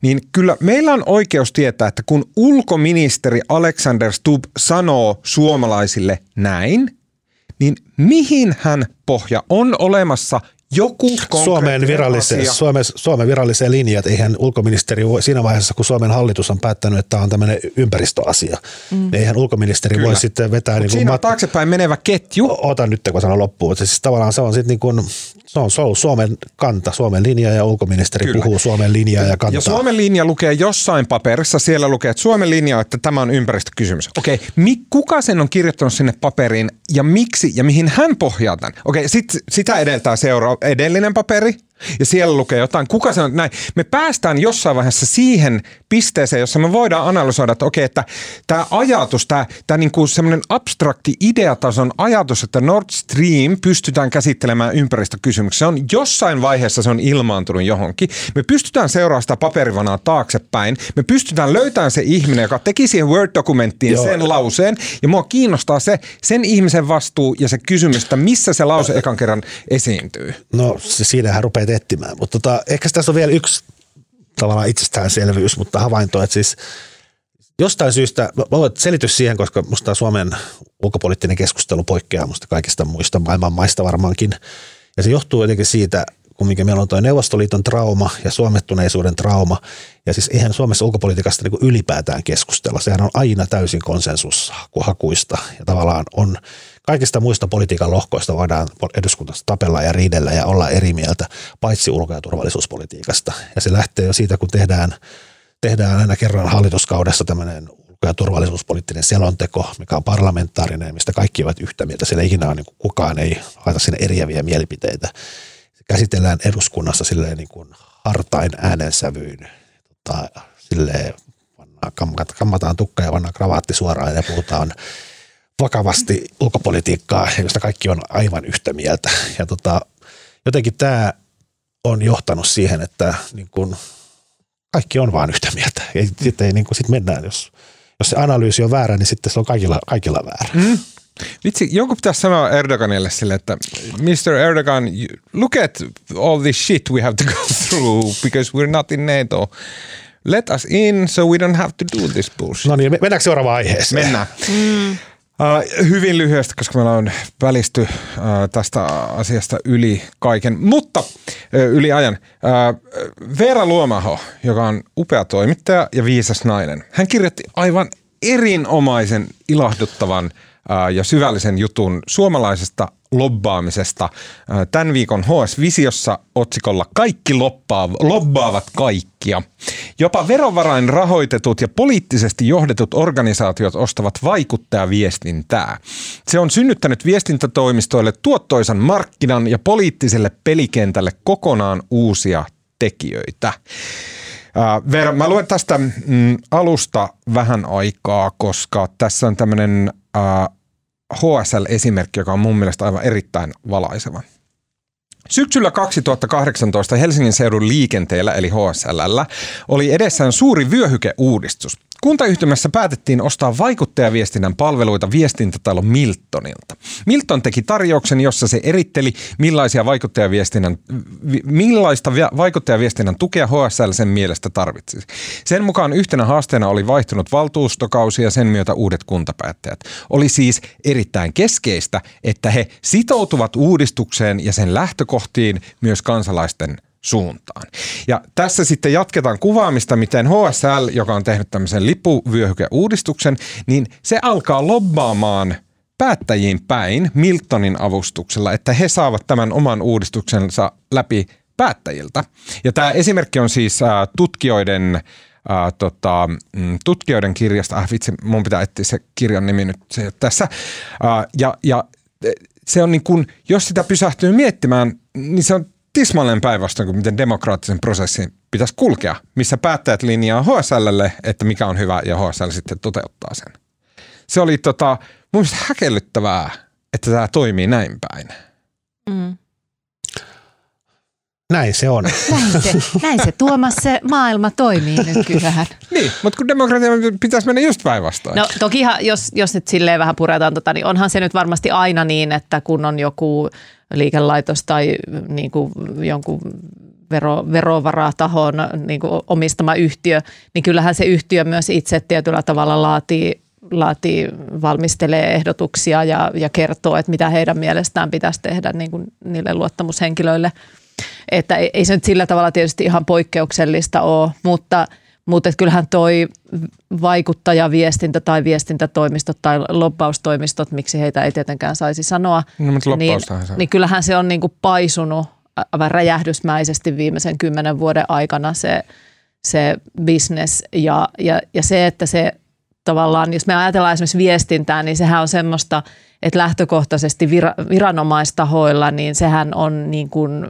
niin kyllä meillä on oikeus tietää, että kun ulkoministeri Alexander Stubb sanoo suomalaisille näin, niin mihin hän pohja on olemassa joku Suomen viralliseen, asia. Suomen, Suomen viralliseen linjaan, että eihän ulkoministeri voi, siinä vaiheessa, kun Suomen hallitus on päättänyt, että tämä on tämmöinen ympäristöasia, mm. niin eihän ulkoministeri Kyllä. voi sitten vetää Mut niin siinä on mat- taaksepäin menevä ketju. ota nyt, kun sanon loppuun. Siis tavallaan se on sitten niin kuin, se on, se on Suomen kanta, Suomen linja ja ulkoministeri Kyllä. puhuu Suomen linjaa ja kantaa. Ja Suomen linja lukee jossain paperissa, siellä lukee, että Suomen linja että tämä on ympäristökysymys. Okei, mi, kuka sen on kirjoittanut sinne paperiin ja miksi ja mihin hän pohjaa tämän? Okei, sit, sitä edeltää seuraa edellinen paperi ja siellä lukee jotain. Kuka se on näin? Me päästään jossain vaiheessa siihen pisteeseen, jossa me voidaan analysoida, että okei, että tämä ajatus, tämä, tämä niinku semmoinen abstrakti ideatason ajatus, että Nord Stream pystytään käsittelemään ympäristökysymyksiä, se on jossain vaiheessa se on ilmaantunut johonkin. Me pystytään seuraamaan sitä paperivanaa taaksepäin. Me pystytään löytämään se ihminen, joka teki siihen Word-dokumenttiin Joo. sen lauseen. Ja mua kiinnostaa se, sen ihmisen vastuu ja se kysymys, että missä se lause ekan kerran esiintyy. No se siinähän rupeat etsimään, mutta tota, ehkä tässä on vielä yksi tavallaan itsestäänselvyys, mutta havainto, että siis jostain syystä, mä voin selitys siihen, koska musta Suomen ulkopoliittinen keskustelu poikkeaa musta kaikista muista maailman maista varmaankin. Ja se johtuu jotenkin siitä, kumminkin meillä on tuo Neuvostoliiton trauma ja suomettuneisuuden trauma. Ja siis eihän Suomessa ulkopolitiikasta niin ylipäätään keskustella. Sehän on aina täysin konsensushakuista ja tavallaan on kaikista muista politiikan lohkoista voidaan eduskunnassa tapella ja riidellä ja olla eri mieltä, paitsi ulko- ja turvallisuuspolitiikasta. Ja se lähtee jo siitä, kun tehdään, tehdään aina kerran hallituskaudessa tämmöinen ulko- ja turvallisuuspoliittinen selonteko, mikä on parlamentaarinen, mistä kaikki ovat yhtä mieltä. Siellä ikinä on, niin kuin, kukaan ei laita sinne eriäviä mielipiteitä. Se käsitellään eduskunnassa silleen niin kuin hartain äänensävyyn. Tota, silleen, kammataan tukka ja pannaan kravaatti suoraan ja puhutaan vakavasti ulkopolitiikkaa, josta kaikki on aivan yhtä mieltä. Ja tota, jotenkin tämä on johtanut siihen, että niin kun kaikki on vaan yhtä mieltä. Ei, sitten ei, niin kun, sit mennään, jos, jos se analyysi on väärä, niin sitten se on kaikilla, kaikilla väärä. Mm. Vitsi, jonkun pitäisi sanoa Erdoganille sille, että Mr. Erdogan, look at all this shit we have to go through because we're not in NATO. Let us in so we don't have to do this bullshit. No niin, me- mennäänkö seuraavaan aiheeseen? Mennään. Mm. Uh, hyvin lyhyesti, koska meillä on välisty uh, tästä asiasta yli kaiken, mutta uh, yli ajan. Veera Luomaho, joka on upea toimittaja ja viisas nainen, hän kirjoitti aivan erinomaisen ilahduttavan ja syvällisen jutun suomalaisesta lobbaamisesta tämän viikon HS-visiossa otsikolla Kaikki loppaav- lobbaavat kaikkia. Jopa verovarain rahoitetut ja poliittisesti johdetut organisaatiot ostavat vaikuttajaviestintää. Se on synnyttänyt viestintätoimistoille tuottoisan markkinan ja poliittiselle pelikentälle kokonaan uusia tekijöitä. Mä luen tästä mm, alusta vähän aikaa, koska tässä on tämmöinen uh, HSL-esimerkki, joka on mun mielestä aivan erittäin valaiseva. Syksyllä 2018 Helsingin seudun liikenteellä eli HSL oli edessään suuri vyöhykeuudistus. Kuntayhtymässä päätettiin ostaa vaikuttajaviestinnän palveluita viestintätalo Miltonilta. Milton teki tarjouksen, jossa se eritteli, millaisia vaikuttajaviestinnän, millaista vaikuttajaviestinnän tukea HSL sen mielestä tarvitsisi. Sen mukaan yhtenä haasteena oli vaihtunut valtuustokausi ja sen myötä uudet kuntapäättäjät. Oli siis erittäin keskeistä, että he sitoutuvat uudistukseen ja sen lähtökohtiin myös kansalaisten suuntaan. Ja tässä sitten jatketaan kuvaamista, miten HSL, joka on tehnyt tämmöisen lipuvyöhykeuudistuksen, niin se alkaa lobbaamaan päättäjiin päin Miltonin avustuksella, että he saavat tämän oman uudistuksensa läpi päättäjiltä. Ja tämä esimerkki on siis tutkijoiden tota, mm, tutkijoiden kirjasta, ah vitsi, mun pitää etsiä se kirjan nimi nyt se tässä. Ja, ja se on niin kuin, jos sitä pysähtyy miettimään, niin se on tismalleen päinvastoin kuin miten demokraattisen prosessin pitäisi kulkea, missä päättäjät linjaa HSLlle, että mikä on hyvä ja HSL sitten toteuttaa sen. Se oli tota, mun mielestä häkellyttävää, että tämä toimii näin päin. Mm. Näin se on. Näin se, näin se Tuomas, se maailma toimii nykyään. niin, mutta kun demokratia pitäisi mennä just päinvastoin. No tokihan, jos, jos nyt silleen vähän puretaan, tota, niin onhan se nyt varmasti aina niin, että kun on joku liikelaitos tai niin kuin jonkun vero, verovaratahon niin kuin omistama yhtiö, niin kyllähän se yhtiö myös itse tietyllä tavalla laatii, laatii valmistelee ehdotuksia ja, ja kertoo, että mitä heidän mielestään pitäisi tehdä niin kuin niille luottamushenkilöille. Että ei, ei se nyt sillä tavalla tietysti ihan poikkeuksellista ole, mutta – mutta kyllähän toi vaikuttajaviestintä tai viestintätoimistot tai lobbaustoimistot, miksi heitä ei tietenkään saisi sanoa, no, niin, niin kyllähän se on niin kuin paisunut aivan räjähdysmäisesti viimeisen kymmenen vuoden aikana se, se business. Ja, ja, ja se, että se tavallaan, jos me ajatellaan esimerkiksi viestintää, niin sehän on semmoista, että lähtökohtaisesti viranomaistahoilla, niin sehän on niin kuin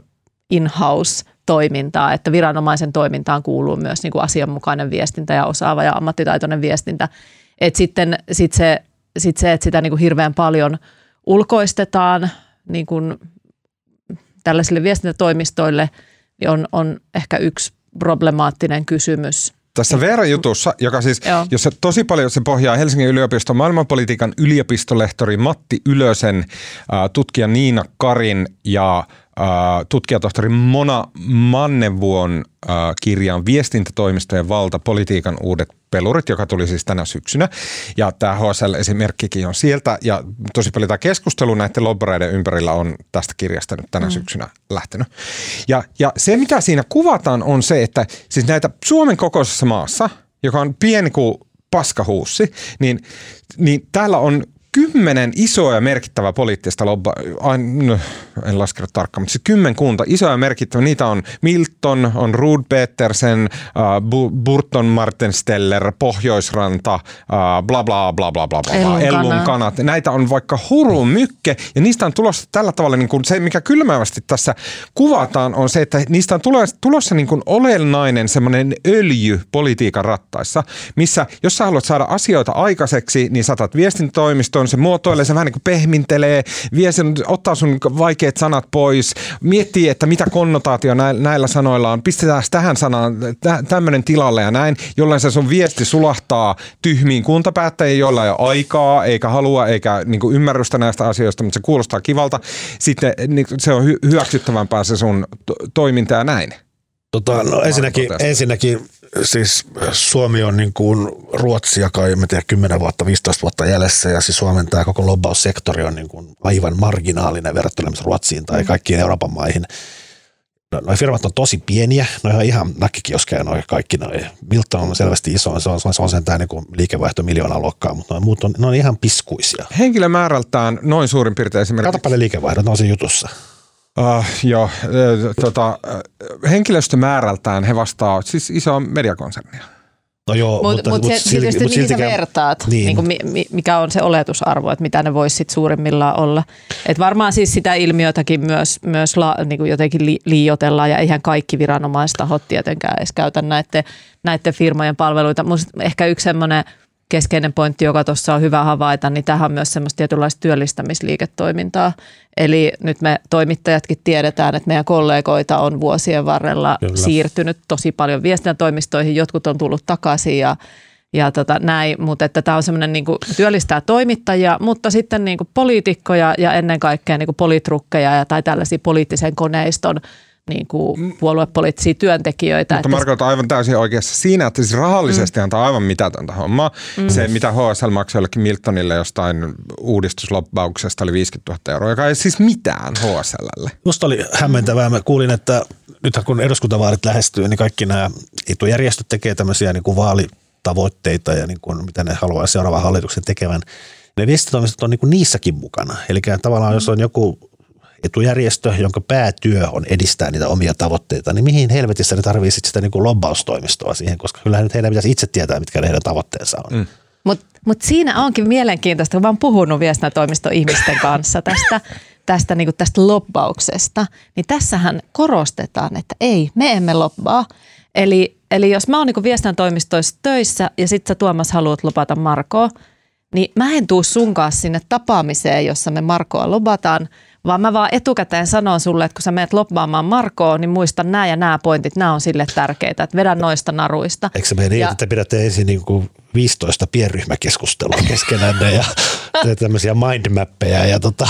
in-house toimintaa, että viranomaisen toimintaan kuuluu myös niin kuin asianmukainen viestintä ja osaava ja ammattitaitoinen viestintä. Et sitten sit se, sit se, että sitä niin kuin hirveän paljon ulkoistetaan niin kuin tällaisille viestintätoimistoille, niin on, on ehkä yksi problemaattinen kysymys. Tässä Veera-jutussa, joka siis, Joo. jossa tosi paljon se pohjaa Helsingin yliopiston maailmanpolitiikan yliopistolehtori Matti Ylösen, tutkija Niina Karin ja tutkijatohtori Mona Mannevuon kirjaan Viestintätoimistojen valta, politiikan uudet pelurit, joka tuli siis tänä syksynä. Ja tämä HSL-esimerkkikin on sieltä ja tosi paljon tämä keskustelu näiden lobbareiden ympärillä on tästä kirjasta nyt tänä mm. syksynä lähtenyt. Ja, ja se, mitä siinä kuvataan, on se, että siis näitä Suomen kokoisessa maassa, joka on pieni kuin paskahuussi, niin, niin täällä on kymmenen isoa ja merkittävää poliittista lobba, en laskenut tarkkaan, mutta siis kymmenkunta isoa ja merkittävää. Niitä on Milton, on Rud Petersen, uh, Burton Martensteller, Pohjoisranta, uh, bla bla bla bla bla bla, Elmun kanat. Näitä on vaikka huru mykke ja niistä on tulossa tällä tavalla, niin kuin se mikä kylmävästi tässä kuvataan on se, että niistä on tulossa, niin kuin olennainen semmoinen öljy politiikan rattaissa, missä jos sä haluat saada asioita aikaiseksi, niin saatat viestintätoimistoon, on, se muotoilee, se vähän niin kuin pehmintelee, vie sen, ottaa sun vaikeat sanat pois, miettii, että mitä konnotaatio näillä sanoilla on, pistetään tähän sanaan tämmöinen tilalle ja näin, jolloin se sun viesti sulahtaa tyhmiin kuntapäättäjiin, joilla ei ole aikaa, eikä halua, eikä niin kuin ymmärrystä näistä asioista, mutta se kuulostaa kivalta. Sitten niin se on hy- hyväksyttävämpää se sun to- toiminta ja näin. Tota, no ensinnäkin, ensinnäkin siis Suomi on niin kuin Ruotsia kai, mä tiedän, 10 vuotta, 15 vuotta jäljessä ja siis Suomen tämä koko lobbaussektori on niin kuin aivan marginaalinen verrattuna Ruotsiin tai mm. kaikkiin Euroopan maihin. No, noi firmat on tosi pieniä, ne on ihan näkkikioskeja noi kaikki noi. Milton on selvästi iso, se on, se on sentään niin liikevaihto miljoonaa luokkaa, mutta noin muut on, ne on ihan piskuisia. Henkilömäärältään noin suurin piirtein esimerkiksi. Kato paljon liikevaihdot, ne on siinä jutussa. Uh, joo, äh, tota, henkilöstömäärältään he vastaa siis isoa mediakonsernia. No joo, Mut, mutta, mutta, mutta, se, silti, mutta mihin siltikään, sä vertaat, niin. Niin kuin, mikä on se oletusarvo, että mitä ne voisi suurimmillaan olla. Et varmaan siis sitä ilmiötäkin myös, myös la, niin kuin jotenkin li, liioitellaan ja eihän kaikki viranomaistahot tietenkään edes käytä näiden, näiden firmojen palveluita. Mutta ehkä yksi semmoinen keskeinen pointti, joka tuossa on hyvä havaita, niin tähän on myös semmoista tietynlaista työllistämisliiketoimintaa. Eli nyt me toimittajatkin tiedetään, että meidän kollegoita on vuosien varrella Kyllä. siirtynyt tosi paljon viestintätoimistoihin, jotkut on tullut takaisin ja ja tota, näin, mutta että tämä on semmoinen niin työllistää toimittajia, mutta sitten niin kuin poliitikkoja ja ennen kaikkea niin kuin politrukkeja ja, tai tällaisia poliittisen koneiston niin kuin mm. puoluepoliittisia työntekijöitä. Mutta Marko on aivan täysin oikeassa siinä, että siis rahallisesti mm. antaa aivan mitätöntä hommaa. Mm. Se, mitä HSL maksoi jollekin Miltonille jostain uudistusloppauksesta oli 50 000 euroa, joka ei siis mitään HSLlle. Musta oli hämmentävää. Mä kuulin, että nyt kun eduskuntavaalit lähestyy, niin kaikki nämä etujärjestöt tekee tämmöisiä niin kuin vaalitavoitteita ja niin kuin, mitä ne haluaa seuraavan hallituksen tekevän. Ne viestintätoimistot on niin kuin niissäkin mukana. Eli tavallaan jos on joku etujärjestö, jonka päätyö on edistää niitä omia tavoitteita, niin mihin helvetissä ne tarvitsisi sitä niin kuin lobbaustoimistoa siihen, koska kyllähän nyt heidän pitäisi itse tietää, mitkä ne heidän tavoitteensa on. Mm. Mutta mut siinä onkin mielenkiintoista, kun mä oon puhunut viestintätoimisto-ihmisten kanssa tästä, tästä, niin tästä lobbauksesta, niin tässähän korostetaan, että ei, me emme lobbaa. Eli, eli jos mä oon niin viestintätoimistoissa töissä ja sit sä Tuomas haluat lopata Markoa, niin mä en tuu sunkaan sinne tapaamiseen, jossa me Markoa lobataan – vaan mä vaan etukäteen sanon sulle, että kun sä menet loppaamaan Markoa, niin muista nämä ja nämä pointit, nämä on sille tärkeitä, että vedän noista naruista. Eikö se mene niin, ja, että pidätte ensin niin kuin 15 pienryhmäkeskustelua keskenänne ja tämmöisiä mindmappeja ja tota,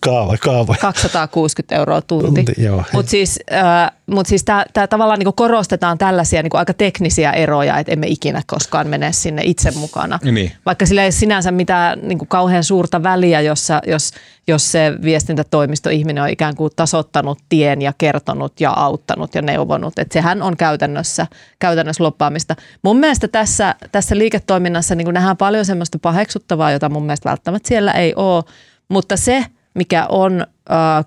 kaavoja, kaavoja. 260 euroa tunti. tunti Mutta siis, äh, mut siis tämä tavallaan niinku korostetaan tällaisia niinku aika teknisiä eroja, että emme ikinä koskaan mene sinne itse mukana. Niin. Vaikka sillä ei sinänsä mitään niinku kauhean suurta väliä, jossa, jos, jos se viestintätoimisto ihminen on ikään kuin tasottanut tien ja kertonut ja auttanut ja neuvonut. Että sehän on käytännössä, käytännössä loppaamista. Mun mielestä tässä, tässä liiketoiminnassa niin nähdään paljon semmoista paheksuttavaa, jota mun mielestä välttämättä siellä ei ole. Mutta se, mikä on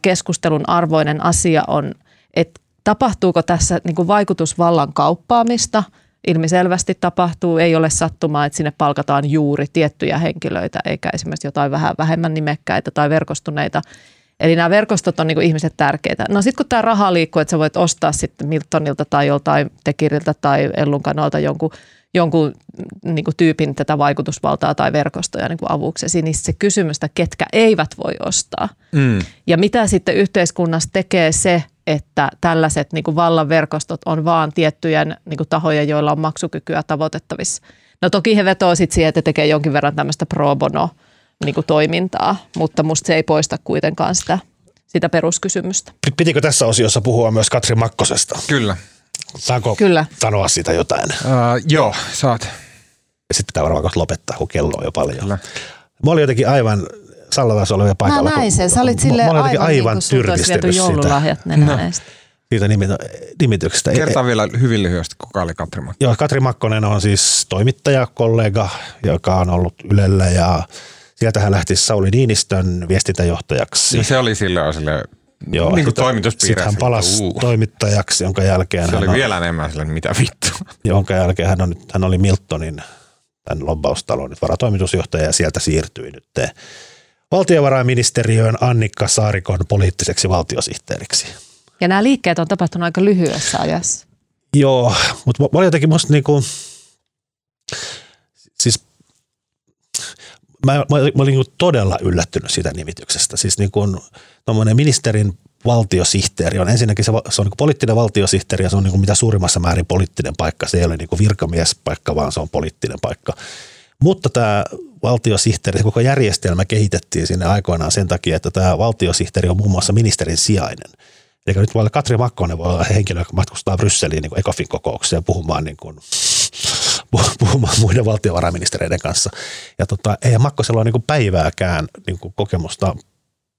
keskustelun arvoinen asia on, että tapahtuuko tässä niin kuin vaikutusvallan kauppaamista. Ilmiselvästi tapahtuu, ei ole sattumaa, että sinne palkataan juuri tiettyjä henkilöitä, eikä esimerkiksi jotain vähän vähemmän nimekkäitä tai verkostuneita. Eli nämä verkostot on niin kuin ihmiset tärkeitä. No sitten kun tämä raha liikkuu, että sä voit ostaa sitten Miltonilta tai joltain Tekiriltä tai Ellun kanalta jonkun jonkun niin kuin tyypin tätä vaikutusvaltaa tai verkostoja niin kuin avuksesi, niin se kysymys, että ketkä eivät voi ostaa. Mm. Ja mitä sitten yhteiskunnassa tekee se, että tällaiset niin kuin vallan verkostot on vaan tiettyjen niin kuin tahojen, joilla on maksukykyä tavoitettavissa. No toki he vetoo sitten siihen, että tekee jonkin verran tämmöistä pro bono niin kuin toimintaa, mutta musta se ei poista kuitenkaan sitä, sitä peruskysymystä. Pitikö tässä osiossa puhua myös Katri Makkosesta? Kyllä. Saanko Kyllä. sanoa siitä jotain? Uh, joo, saat. Sitten pitää varmaan lopettaa, kun kello on jo paljon. Kyllä. Mä olin jotenkin aivan Sallavassa olevia paikalla. Mä näin sen. Sä olit sille aivan, aivan niin tyrmistynyt siitä. No. Siitä nimityksestä. Kertaa e- vielä hyvin lyhyesti, kuka oli Katri Makkonen. Joo, Katri Makkonen on siis toimittaja, kollega, joka on ollut Ylellä ja sieltä hän lähti Sauli Niinistön viestintäjohtajaksi. Ja se oli silloin sille Joo, niin kuin Sitten hän palasi uu. toimittajaksi, jonka jälkeen... Se oli on, vielä enemmän sille, mitä vittu. Jonka jälkeen hän, on nyt, hän oli Miltonin tämän lobbaustalon nyt varatoimitusjohtaja ja sieltä siirtyi nyt valtiovarainministeriöön Annikka Saarikon poliittiseksi valtiosihteeriksi. Ja nämä liikkeet on tapahtunut aika lyhyessä ajassa. Joo, mutta mä olin jotenkin musta niinku, siis mä, mä, mä olin niinku todella yllättynyt siitä nimityksestä. Siis niin kuin ministerin valtiosihteeri on ensinnäkin se, se on niin poliittinen valtiosihteeri ja se on niin mitä suurimmassa määrin poliittinen paikka. Se ei ole niin virkamiespaikka, vaan se on poliittinen paikka. Mutta tämä valtiosihteeri, koko järjestelmä kehitettiin sinne aikoinaan sen takia, että tämä valtiosihteeri on muun muassa ministerin sijainen. Eli nyt voi olla Katri Makkonen voi olla henkilö, joka matkustaa Brysseliin niin ECOFIN kokoukseen puhumaan, niin kuin, puhumaan muiden valtiovarainministereiden kanssa. Ja tota, ei Makkosella ole niin päivääkään niin kokemusta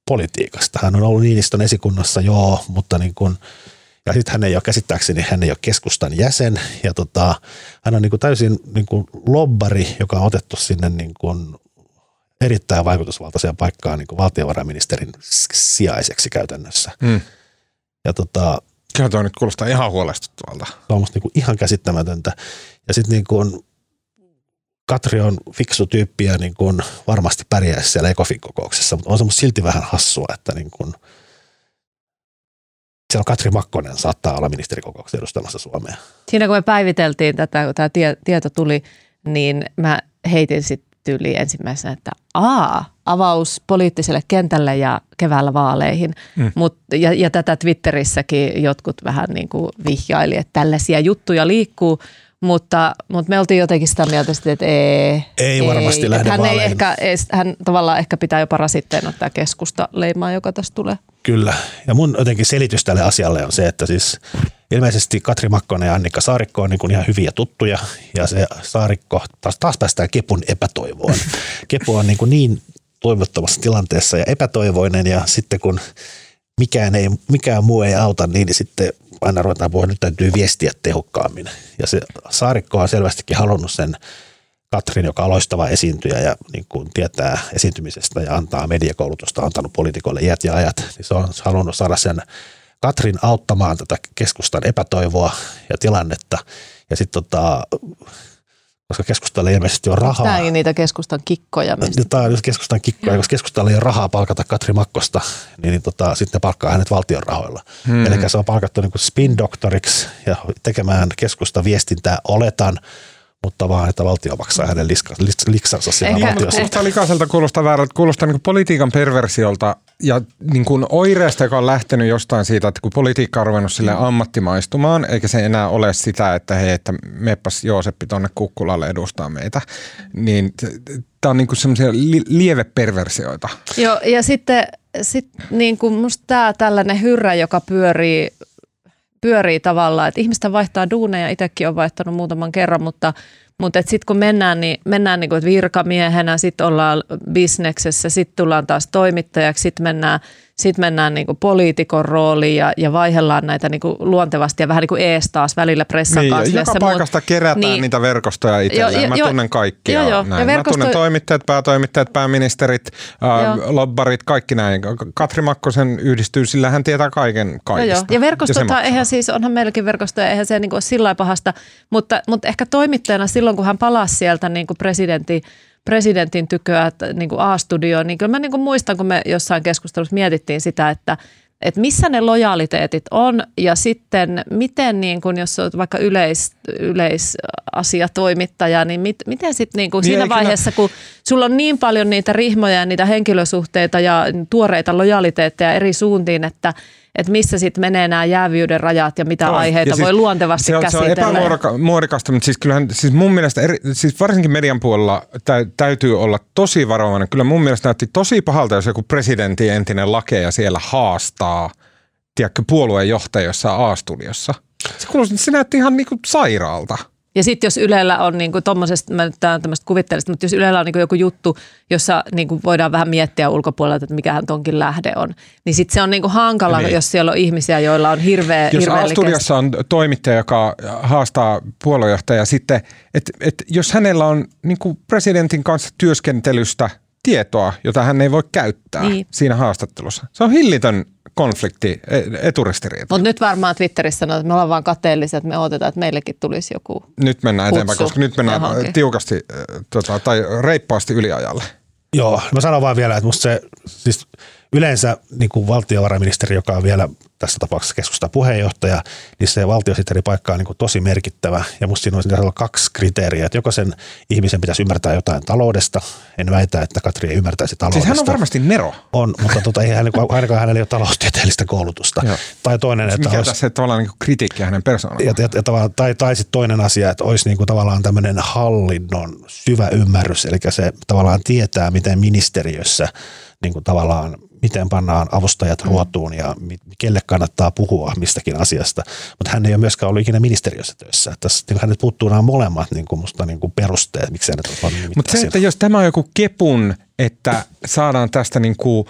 politiikasta. Hän on ollut Niinistön esikunnassa, joo, mutta niin kuin, ja sitten hän ei ole käsittääkseni, hän ei ole keskustan jäsen ja tota, hän on niin kuin täysin niin kuin lobbari, joka on otettu sinne niin kuin erittäin vaikutusvaltaiseen paikkaan niin kuin valtiovarainministerin sijaiseksi käytännössä. Mm. Ja tota, Kyllä tuo nyt kuulostaa ihan huolestuttavalta. Se on musta niin kuin ihan käsittämätöntä. Ja sitten niin kuin Katri on fiksu tyyppi ja niin kuin varmasti pärjäisi siellä ECOFIN kokouksessa, mutta on semmoista silti vähän hassua, että niin kuin – siellä Katri Makkonen saattaa olla ministerikokouksessa edustamassa Suomea. Siinä kun me päiviteltiin tätä, kun tämä tie, tieto tuli, niin mä heitin sitten tyyli ensimmäisenä, että aa, avaus poliittiselle kentälle ja keväällä vaaleihin. Mm. Mut, ja, ja tätä Twitterissäkin jotkut vähän niin kuin vihjaili, että tällaisia juttuja liikkuu, mutta, mutta me oltiin jotenkin sitä mieltä, että ei, ei, varmasti ei. lähde hän, ei ehkä, ei, hän tavallaan ehkä pitää jopa rasitteena tämä keskusta leimaa, joka tästä tulee. Kyllä. Ja mun jotenkin selitys tälle asialle on se, että siis ilmeisesti Katri Makkonen ja Annika Saarikko on niin kuin ihan hyviä tuttuja ja se Saarikko, taas, taas päästään Kepun epätoivoon. Kepu on niin, kuin niin toivottomassa tilanteessa ja epätoivoinen ja sitten kun mikään, ei, mikään muu ei auta, niin sitten aina ruvetaan puhua, nyt täytyy viestiä tehokkaammin. Ja se Saarikko on selvästikin halunnut sen Katrin, joka on loistava esiintyjä ja niin kuin tietää esiintymisestä ja antaa mediakoulutusta, antanut poliitikoille iät ja ajat, niin se on halunnut saada sen Katrin auttamaan tätä keskustan epätoivoa ja tilannetta. Ja sitten tota, koska keskustalla ilmeisesti on rahaa. Tämä niitä keskustan kikkoja. Mistä? Tämä on just keskustan kikkoja, koska keskustalla ei ole rahaa palkata Katri Makkosta, niin, niin tota, sitten ne palkkaa hänet valtion rahoilla. Hmm. Eli se on palkattu niin spin-doktoriksi ja tekemään keskusta viestintää oletan, mutta vaan, että valtio maksaa hänen liksansa siellä Ehkä, valtiossa. Kuulostaa likaiselta, kuulostaa väärältä, kuulostaa niin politiikan perversiolta ja niin kuin oireesta, joka on lähtenyt jostain siitä, että kun politiikka on ruvennut sille ammattimaistumaan, eikä se enää ole sitä, että hei, että meppas Jooseppi tuonne Kukkulalle edustaa meitä, niin tämä on niin kuin semmoisia li- lieveperversioita. Joo, ja sitten sit niin kuin musta tämä tällainen hyrrä, joka pyörii pyörii tavallaan, että ihmistä vaihtaa duuneja, itsekin on vaihtanut muutaman kerran, mutta mutta sitten kun mennään, niin mennään niin virkamiehenä, sitten ollaan bisneksessä, sitten tullaan taas toimittajaksi, sitten mennään – sitten mennään niin kuin poliitikon rooliin ja, ja vaihellaan näitä niin kuin luontevasti ja vähän niin kuin ees taas välillä pressan niin, kanssa. Joka paikasta kerätään niin, niitä verkostoja itselleen. Jo, Mä jo, tunnen kaikkia. Jo, jo. Näin. Ja verkosto... Mä tunnen toimittajat, päätoimittajat, pääministerit, äh, lobbarit, kaikki näin. Katri Makkosen yhdistyy, sillä hän tietää kaiken kaikista. Jo, jo. Ja verkostot, ja eihän siis, onhan meilläkin verkostoja, eihän se niin kuin ole sillä pahasta, mutta, mutta ehkä toimittajana silloin, kun hän palasi sieltä niin kuin presidentin presidentin tyköä niin kuin A-studioon, niin kyllä mä niin kuin muistan, kun me jossain keskustelussa mietittiin sitä, että että missä ne lojaliteetit on ja sitten miten, niin kun, jos olet vaikka yleis, yleisasiatoimittaja, niin mit, miten sitten niin niin siinä vaiheessa, kun sulla on niin paljon niitä rihmoja ja niitä henkilösuhteita ja tuoreita lojaliteetteja eri suuntiin, että – että missä sitten menee nämä jäävyyden rajat ja mitä no, aiheita ja siis voi luontevasti se on, käsitellä. Se on epämuodikasta, mutta siis kyllähän siis mun mielestä, eri, siis varsinkin median puolella tä, täytyy olla tosi varovainen. Kyllä mun mielestä näytti tosi pahalta, jos joku presidentin entinen lakeja siellä haastaa, tiedätkö, puolueen johtaja jossain A-studiossa. Se, kuulosti, se näytti ihan niinku sairaalta. Ja sitten jos Ylellä on niin tuommoisesta, mä nyt tämmöistä kuvittelista, mutta jos Ylellä on niin joku juttu, jossa niin voidaan vähän miettiä ulkopuolelta, että mikähän tonkin lähde on, niin sitten se on niin hankala, niin. jos siellä on ihmisiä, joilla on hirveä Jos A-studiossa on toimittaja, joka haastaa puoluejohtaja, sitten, että et jos hänellä on niin presidentin kanssa työskentelystä tietoa, jota hän ei voi käyttää niin. siinä haastattelussa. Se on hillitön konflikti, e, eturistiriita. Mutta nyt varmaan Twitterissä sanoo, että me ollaan vaan kateellisia, että me odotetaan, että meillekin tulisi joku Nyt mennään kutsu. eteenpäin, koska nyt mennään johonkin. tiukasti äh, tota, tai reippaasti yliajalle. Joo, mä sanon vaan vielä, että musta se, siis yleensä niin kuin valtiovarainministeri, joka on vielä tässä tapauksessa keskustan puheenjohtaja, niin se paikka on niin kuin tosi merkittävä. Ja musta siinä olisi olla kaksi kriteeriä, että joko sen ihmisen pitäisi ymmärtää jotain taloudesta. En väitä, että Katri ei ymmärtäisi taloudesta. Siis hän on varmasti nero. On, mutta tota, ei hän, ainakaan hänellä ei ole taloustieteellistä koulutusta. Joo. Tai toinen, että Mikä olisi, tässä tavallaan niin kritiikki hänen persoonallaan? Ja, ja, ja, tai, tai sitten toinen asia, että olisi niin kuin tavallaan tämmöinen hallinnon syvä ymmärrys, eli se tavallaan tietää, miten ministeriössä niin kuin tavallaan miten pannaan avustajat mm. ruotuun ja kelle kannattaa puhua mistäkin asiasta. Mutta hän ei ole myöskään ollut ikinä ministeriössä töissä. Tässä niin hänet puuttuu nämä molemmat niin kuin musta, niin kuin perusteet, miksi hänet on Mutta se, että jos tämä on joku kepun, että saadaan tästä niin kuin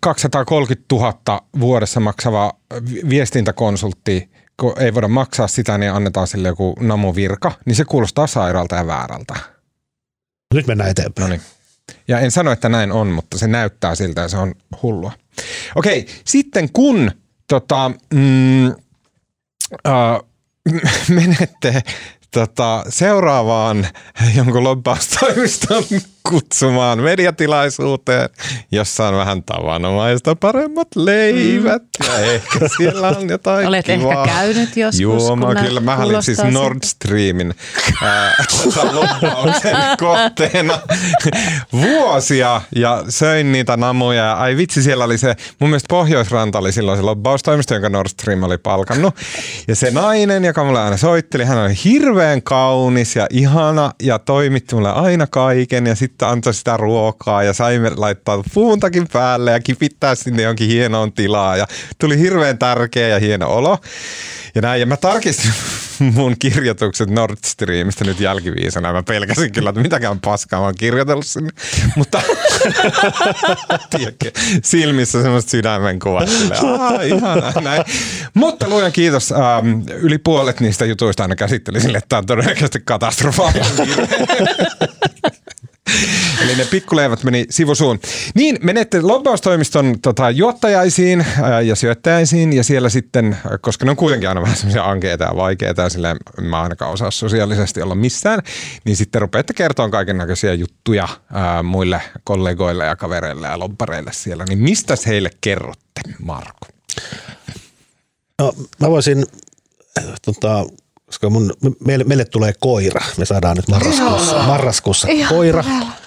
230 000 vuodessa maksava viestintäkonsultti, kun ei voida maksaa sitä, niin annetaan sille joku namuvirka, niin se kuulostaa sairaalta ja väärältä. Nyt mennään eteenpäin. No niin. Ja en sano, että näin on, mutta se näyttää siltä ja se on hullua. Okei, sitten kun tota, mm, äh, menette tota, seuraavaan jonkun lobbaustoimiston kutsumaan mediatilaisuuteen, jossa on vähän tavanomaista paremmat leivät. Ja ehkä siellä on jotain Olet kivaa. ehkä käynyt joskus, Joo, mä kyllä. Mä olin siis. Nord Streamin ää, lobbauksen kohteena vuosia ja söin niitä namuja. Ja Ai vitsi, siellä oli se, mun mielestä Pohjoisranta oli silloin se lobbaustoimisto, jonka Nord Stream oli palkannut. Ja se nainen, joka mulle aina soitteli, hän oli hirveän kaunis ja ihana ja toimitti mulle aina kaiken ja sitten antoi sitä ruokaa ja saimme laittaa puuntakin päälle ja kipittää sinne jonkin hienoon tilaan ja tuli hirveän tärkeä ja hieno olo. Ja näin, ja mä tarkistin mun kirjoitukset Nord Streamista nyt jälkiviisana. Mä pelkäsin kyllä, että mitäkään paskaa mä oon kirjoitellut sinne. Mutta tiedätkö, silmissä semmoista sydämen kuvat. silleen, "Aa, ihanaa, näin. Mutta luojan kiitos. Ähm, yli puolet niistä jutuista aina käsitteli sille, että tämä on todennäköisesti katastrofaalinen. Eli ne pikkuleivät meni sivusuun. Niin, menette lobbaustoimiston tota, juottajaisiin ää, ja syöttäjäisiin ja siellä sitten, koska ne on kuitenkin aina vähän semmoisia ankeita ja vaikeita ja silleen mä ainakaan osaa sosiaalisesti olla missään, niin sitten rupeatte kertoa kaiken näköisiä juttuja ää, muille kollegoille ja kavereille ja lobbareille siellä. Niin mistä heille kerrotte, Marko? No, mä voisin, tota, koska mun, meille, meille tulee koira. Me saadaan nyt marraskuussa, marraskuussa Ihan koira.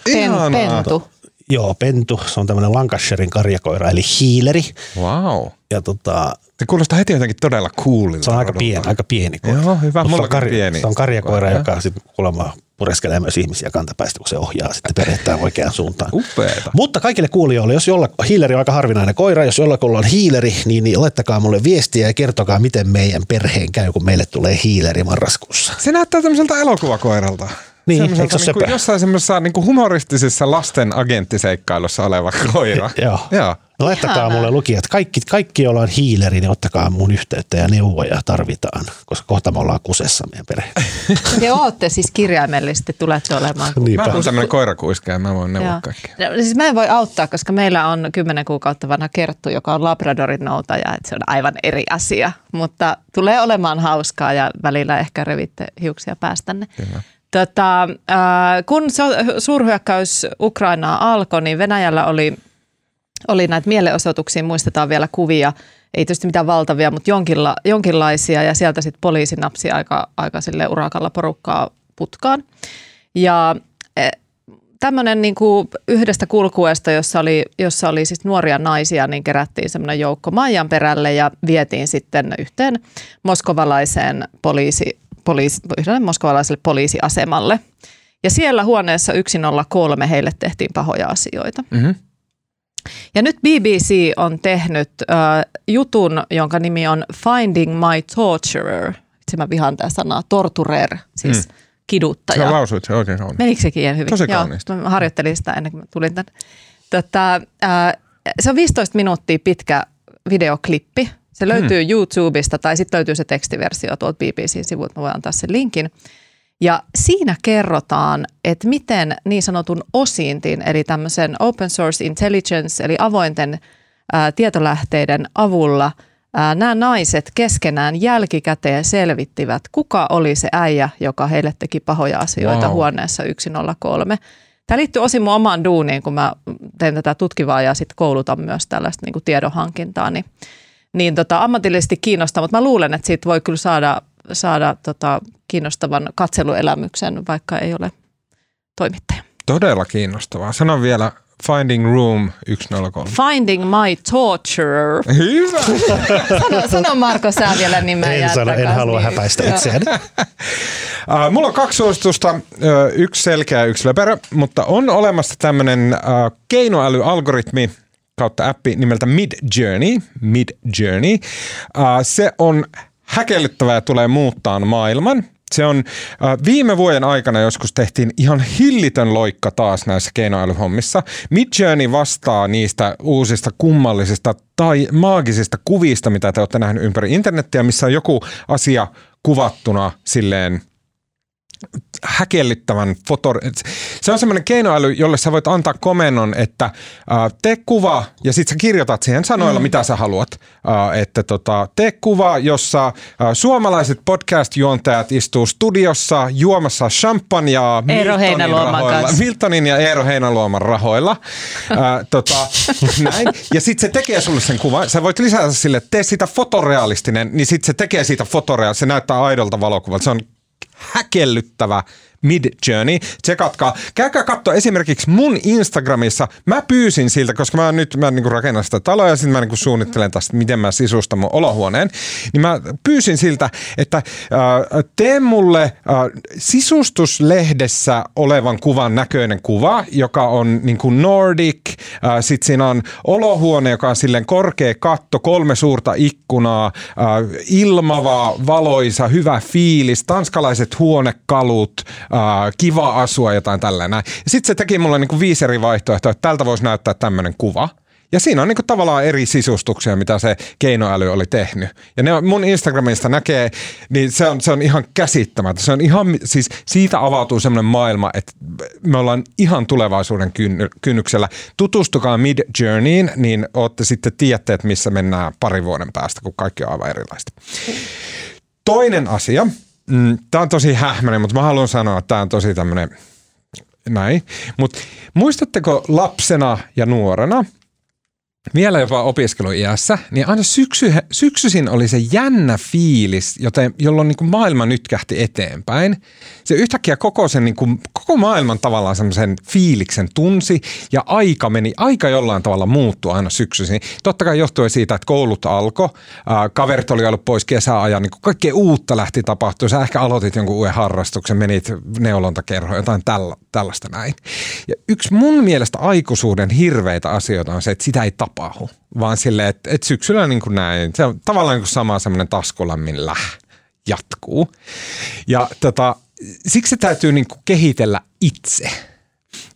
Ihanaa. pentu. Joo, pentu. Se on tämmöinen Lancashirein karjakoira, eli hiileri. Wow. Ja tota, Se kuulostaa heti jotenkin todella coolilta. se on aika pieni, aika pieni koira. Joo, hyvä. Mulla se on, on pieni. se on karjakoira, Koira. joka sitten kuulemma pureskelee myös ihmisiä kantapäistä, kun se ohjaa sitten perhettään oikeaan suuntaan. Upeeta. Mutta kaikille kuulijoille, jos jolla, hiileri on aika harvinainen koira, jos jollakulla on hiileri, niin, niin laittakaa mulle viestiä ja kertokaa, miten meidän perheen käy, kun meille tulee hiileri marraskuussa. Se näyttää tämmöiseltä elokuvakoiralta. Niin, eikö se niinku söpö? jossain semmoisessa niinku humoristisessa lasten agenttiseikkailussa oleva koira. Joo. Joo. No laittakaa Ihanaa. mulle lukijat. Kaikki, kaikki, joilla on hiileri, niin ottakaa mun yhteyttä ja neuvoja tarvitaan, koska kohta me ollaan kusessa meidän perhe. Te ootte siis kirjaimellisesti, tulette olemaan. Mä oon tämmöinen koirakuiska ja mä voin neuvoa kaikki. No, siis mä en voi auttaa, koska meillä on kymmenen kuukautta vanha Kerttu, joka on Labradorin noutaja, että se on aivan eri asia. Mutta tulee olemaan hauskaa ja välillä ehkä revitte hiuksia päästänne. Kyllä. Tota, äh, kun so, suurhyökkäys Ukrainaa alkoi, niin Venäjällä oli, oli näitä mielenosoituksia, muistetaan vielä kuvia, ei tietysti mitään valtavia, mutta jonkinla, jonkinlaisia, ja sieltä sitten poliisi napsi aika, aika sille urakalla porukkaa putkaan. Ja tämmöinen niin yhdestä kulkueesta, jossa oli, jossa oli siis nuoria naisia, niin kerättiin semmoinen joukko Maijan perälle ja vietiin sitten yhteen moskovalaiseen poliisi, poliisi, yhdelle moskovalaiselle poliisiasemalle. Ja siellä huoneessa 103 heille tehtiin pahoja asioita. Mm-hmm. Ja nyt BBC on tehnyt äh, jutun, jonka nimi on Finding My Torturer. Itse mä vihaan tämä sanaa, torturer, siis mm. kiduttaja. Sä lausuit se oikein kaunis. Menikö sekin ihan hyvin? Tosi Joo, kauniisti. mä harjoittelin sitä ennen kuin mä tulin tänne. Tota, ää, se on 15 minuuttia pitkä videoklippi. Se löytyy hmm. YouTubesta tai sitten löytyy se tekstiversio tuolta BBCn sivuilta. Mä voin antaa sen linkin. Ja siinä kerrotaan, että miten niin sanotun osintin, eli tämmöisen open source intelligence, eli avointen ää, tietolähteiden avulla ää, nämä naiset keskenään jälkikäteen selvittivät, kuka oli se äijä, joka heille teki pahoja asioita Wow. huoneessa 103. Tämä liittyy osin mun omaan duuniin, kun mä teen tätä tutkivaa ja sitten koulutan myös tällaista niin kuin tiedonhankintaa, niin, niin tota, ammatillisesti kiinnostaa, mutta mä luulen, että siitä voi kyllä saada, saada tota, kiinnostavan katseluelämyksen, vaikka ei ole toimittaja. Todella kiinnostavaa. Sano vielä Finding Room 103. Finding my torturer. Hyvä. Sano, sano Marko sä vielä nimeä. En jää sano, en halua niin- häpäistä itseäni. Uh, mulla on kaksi suositusta, uh, yksi selkeä ja yksi löperö, mutta on olemassa tämmöinen uh, keinoälyalgoritmi kautta appi nimeltä Mid Journey. Mid Journey. Se on häkellyttävä ja tulee muuttaa maailman. Se on viime vuoden aikana joskus tehtiin ihan hillitön loikka taas näissä keinoälyhommissa. Midjourney vastaa niistä uusista kummallisista tai maagisista kuvista, mitä te olette nähneet ympäri internettiä, missä on joku asia kuvattuna silleen häkellyttävän foto... Se on semmoinen keinoäly, jolle sä voit antaa komennon, että äh, tee kuva ja sitten sä kirjoitat siihen sanoilla, mm. mitä sä haluat. Äh, että tota, tee kuva, jossa äh, suomalaiset podcast-juontajat istuu studiossa juomassa champagnea Miltonin rahoilla. Miltonin ja Eero Heinaluoman rahoilla. äh, tota, näin. Ja sitten se tekee sulle sen kuvan. Sä voit lisätä sille, että tee sitä fotorealistinen, niin sitten se tekee siitä fotorealistinen. Se näyttää aidolta valokuvalta. Se on häkellyttävä Mid Journey. Tsekatkaa. Käykää katsoa esimerkiksi mun Instagramissa. Mä pyysin siltä, koska mä nyt mä niinku rakennan sitä taloa ja sitten mä niinku suunnittelen tästä, miten mä sisustan mun olohuoneen. Niin mä pyysin siltä, että äh, tee mulle äh, sisustuslehdessä olevan kuvan näköinen kuva, joka on niinku Nordic. Äh, sitten siinä on olohuone, joka on silleen korkea katto, kolme suurta ikkunaa, äh, ilmava, valoisa, hyvä fiilis, tanskalaiset huonekalut, kiva asua, jotain tällainen. Sitten se teki mulle niinku viisi eri vaihtoehtoa, että tältä voisi näyttää tämmöinen kuva. Ja siinä on niinku tavallaan eri sisustuksia, mitä se keinoäly oli tehnyt. Ja ne mun Instagramista näkee, niin se on, se on ihan käsittämättä. Se on ihan, siis siitä avautuu semmoinen maailma, että me ollaan ihan tulevaisuuden kynny, kynnyksellä. Tutustukaa Mid Journeyin, niin ootte sitten tiedätte, että missä mennään pari vuoden päästä, kun kaikki on aivan erilaista. Toinen asia, mm, tämä on tosi hähmäinen, mutta mä haluan sanoa, että tämä on tosi tämmöinen näin. Mutta muistatteko lapsena ja nuorena, vielä jopa opiskeluiässä, niin aina syksy, syksyisin oli se jännä fiilis, joten, jolloin niin kuin maailma nytkähti eteenpäin. Se yhtäkkiä koko, sen, niin kuin, koko maailman tavallaan semmoisen fiiliksen tunsi ja aika meni, aika jollain tavalla muuttui aina syksyisin. Totta kai johtuen siitä, että koulut alkoi, kaverit oli ollut pois kesäajan, niin kaikkea uutta lähti tapahtumaan. Sä ehkä aloitit jonkun uuden harrastuksen, menit neulontakerhoon, jotain tälla, tällaista näin. Ja yksi mun mielestä aikuisuuden hirveitä asioita on se, että sitä ei tapahdu, vaan silleen, että, että syksyllä niin kuin näin, se on tavallaan niin kuin sama semmoinen taskulammin läh jatkuu. Ja tota, siksi se täytyy niin kuin kehitellä itse.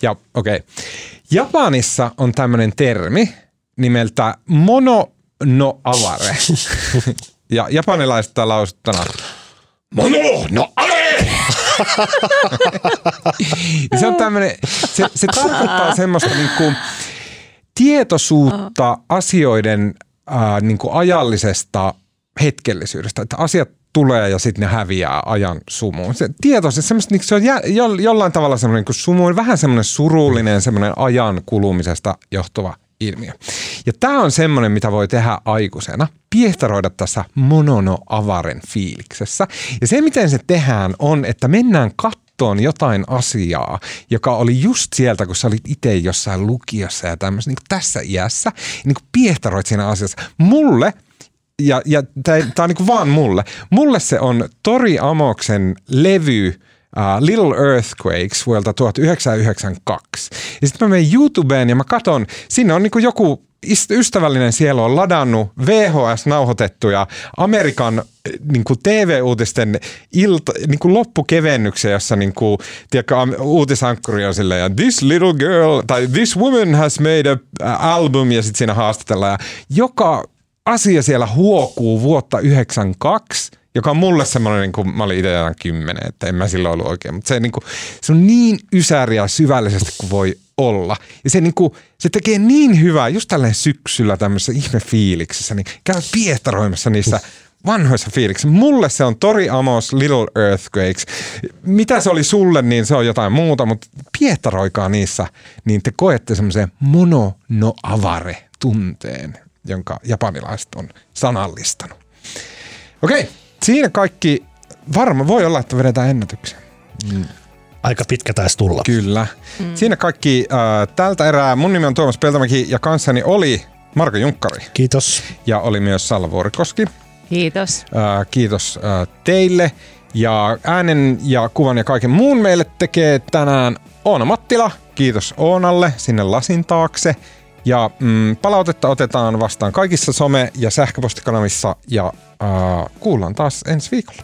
Ja okei, okay. Japanissa on tämmöinen termi nimeltä mono no avare. ja japanilaista lausuttuna mono no avare. Se on tämmöinen, se, se tarkoittaa semmoista niinku tietoisuutta asioiden ää, niinku ajallisesta hetkellisyydestä, että asiat tulee ja sitten ne häviää ajan sumuun. Se tietoisesti, semmoista, niin se on jä, jo, jollain tavalla semmoinen niin sumu, vähän semmoinen surullinen, semmoinen ajan kulumisesta johtuva ilmiö. Ja tämä on semmoinen, mitä voi tehdä aikuisena, piehtaroida tässä monono-avaren fiiliksessä. Ja se, miten se tehdään, on, että mennään kattoon jotain asiaa, joka oli just sieltä, kun sä olit itse jossain lukiossa ja tämmöisessä, niin tässä iässä, niin kuin piehtaroit siinä asiassa. Mulle ja, ja tämä on niinku vaan mulle. Mulle se on Tori Amoksen levy uh, Little Earthquakes vuodelta 1992. Ja sitten mä menen YouTubeen ja mä katon, sinne on niinku joku ystävällinen sielu on ladannut VHS-nauhoitettuja Amerikan niin kuin TV-uutisten ilta, niin kuin loppukevennyksiä, jossa niin kuin, tiedätkö, uutisankkuri on silleen, ja this little girl, tai this woman has made a album, ja sitten siinä haastatellaan. Ja joka asia siellä huokuu vuotta 92, joka on mulle semmoinen, niin kuin mä olin itse kymmenen, että en mä silloin ollut oikein, mutta se, niin kuin, se on niin ysäriä syvällisesti kuin voi olla. Ja se, niin kuin, se tekee niin hyvää just tälleen syksyllä tämmöisessä ihmefiiliksessä, niin käy piehtaroimassa niissä vanhoissa fiiliksissä. Mulle se on Tori Amos Little Earthquakes. Mitä se oli sulle, niin se on jotain muuta, mutta piehtaroikaa niissä, niin te koette semmoisen mono no avare tunteen jonka japanilaiset on sanallistanut. Okei, siinä kaikki. Varma voi olla, että vedetään ennätyksiä. Mm. Aika pitkä taisi tulla. Kyllä. Mm. Siinä kaikki äh, tältä erää. Mun nimi on Tuomas Peltomäki ja kanssani oli Marko Junkkari. Kiitos. Ja oli myös Salla Vuorikoski. Kiitos. Äh, kiitos äh, teille. Ja äänen ja kuvan ja kaiken muun meille tekee tänään Oona Mattila. Kiitos Oonalle sinne lasin taakse. Ja mm, palautetta otetaan vastaan kaikissa some- ja sähköpostikanavissa ja äh, kuullaan taas ensi viikolla.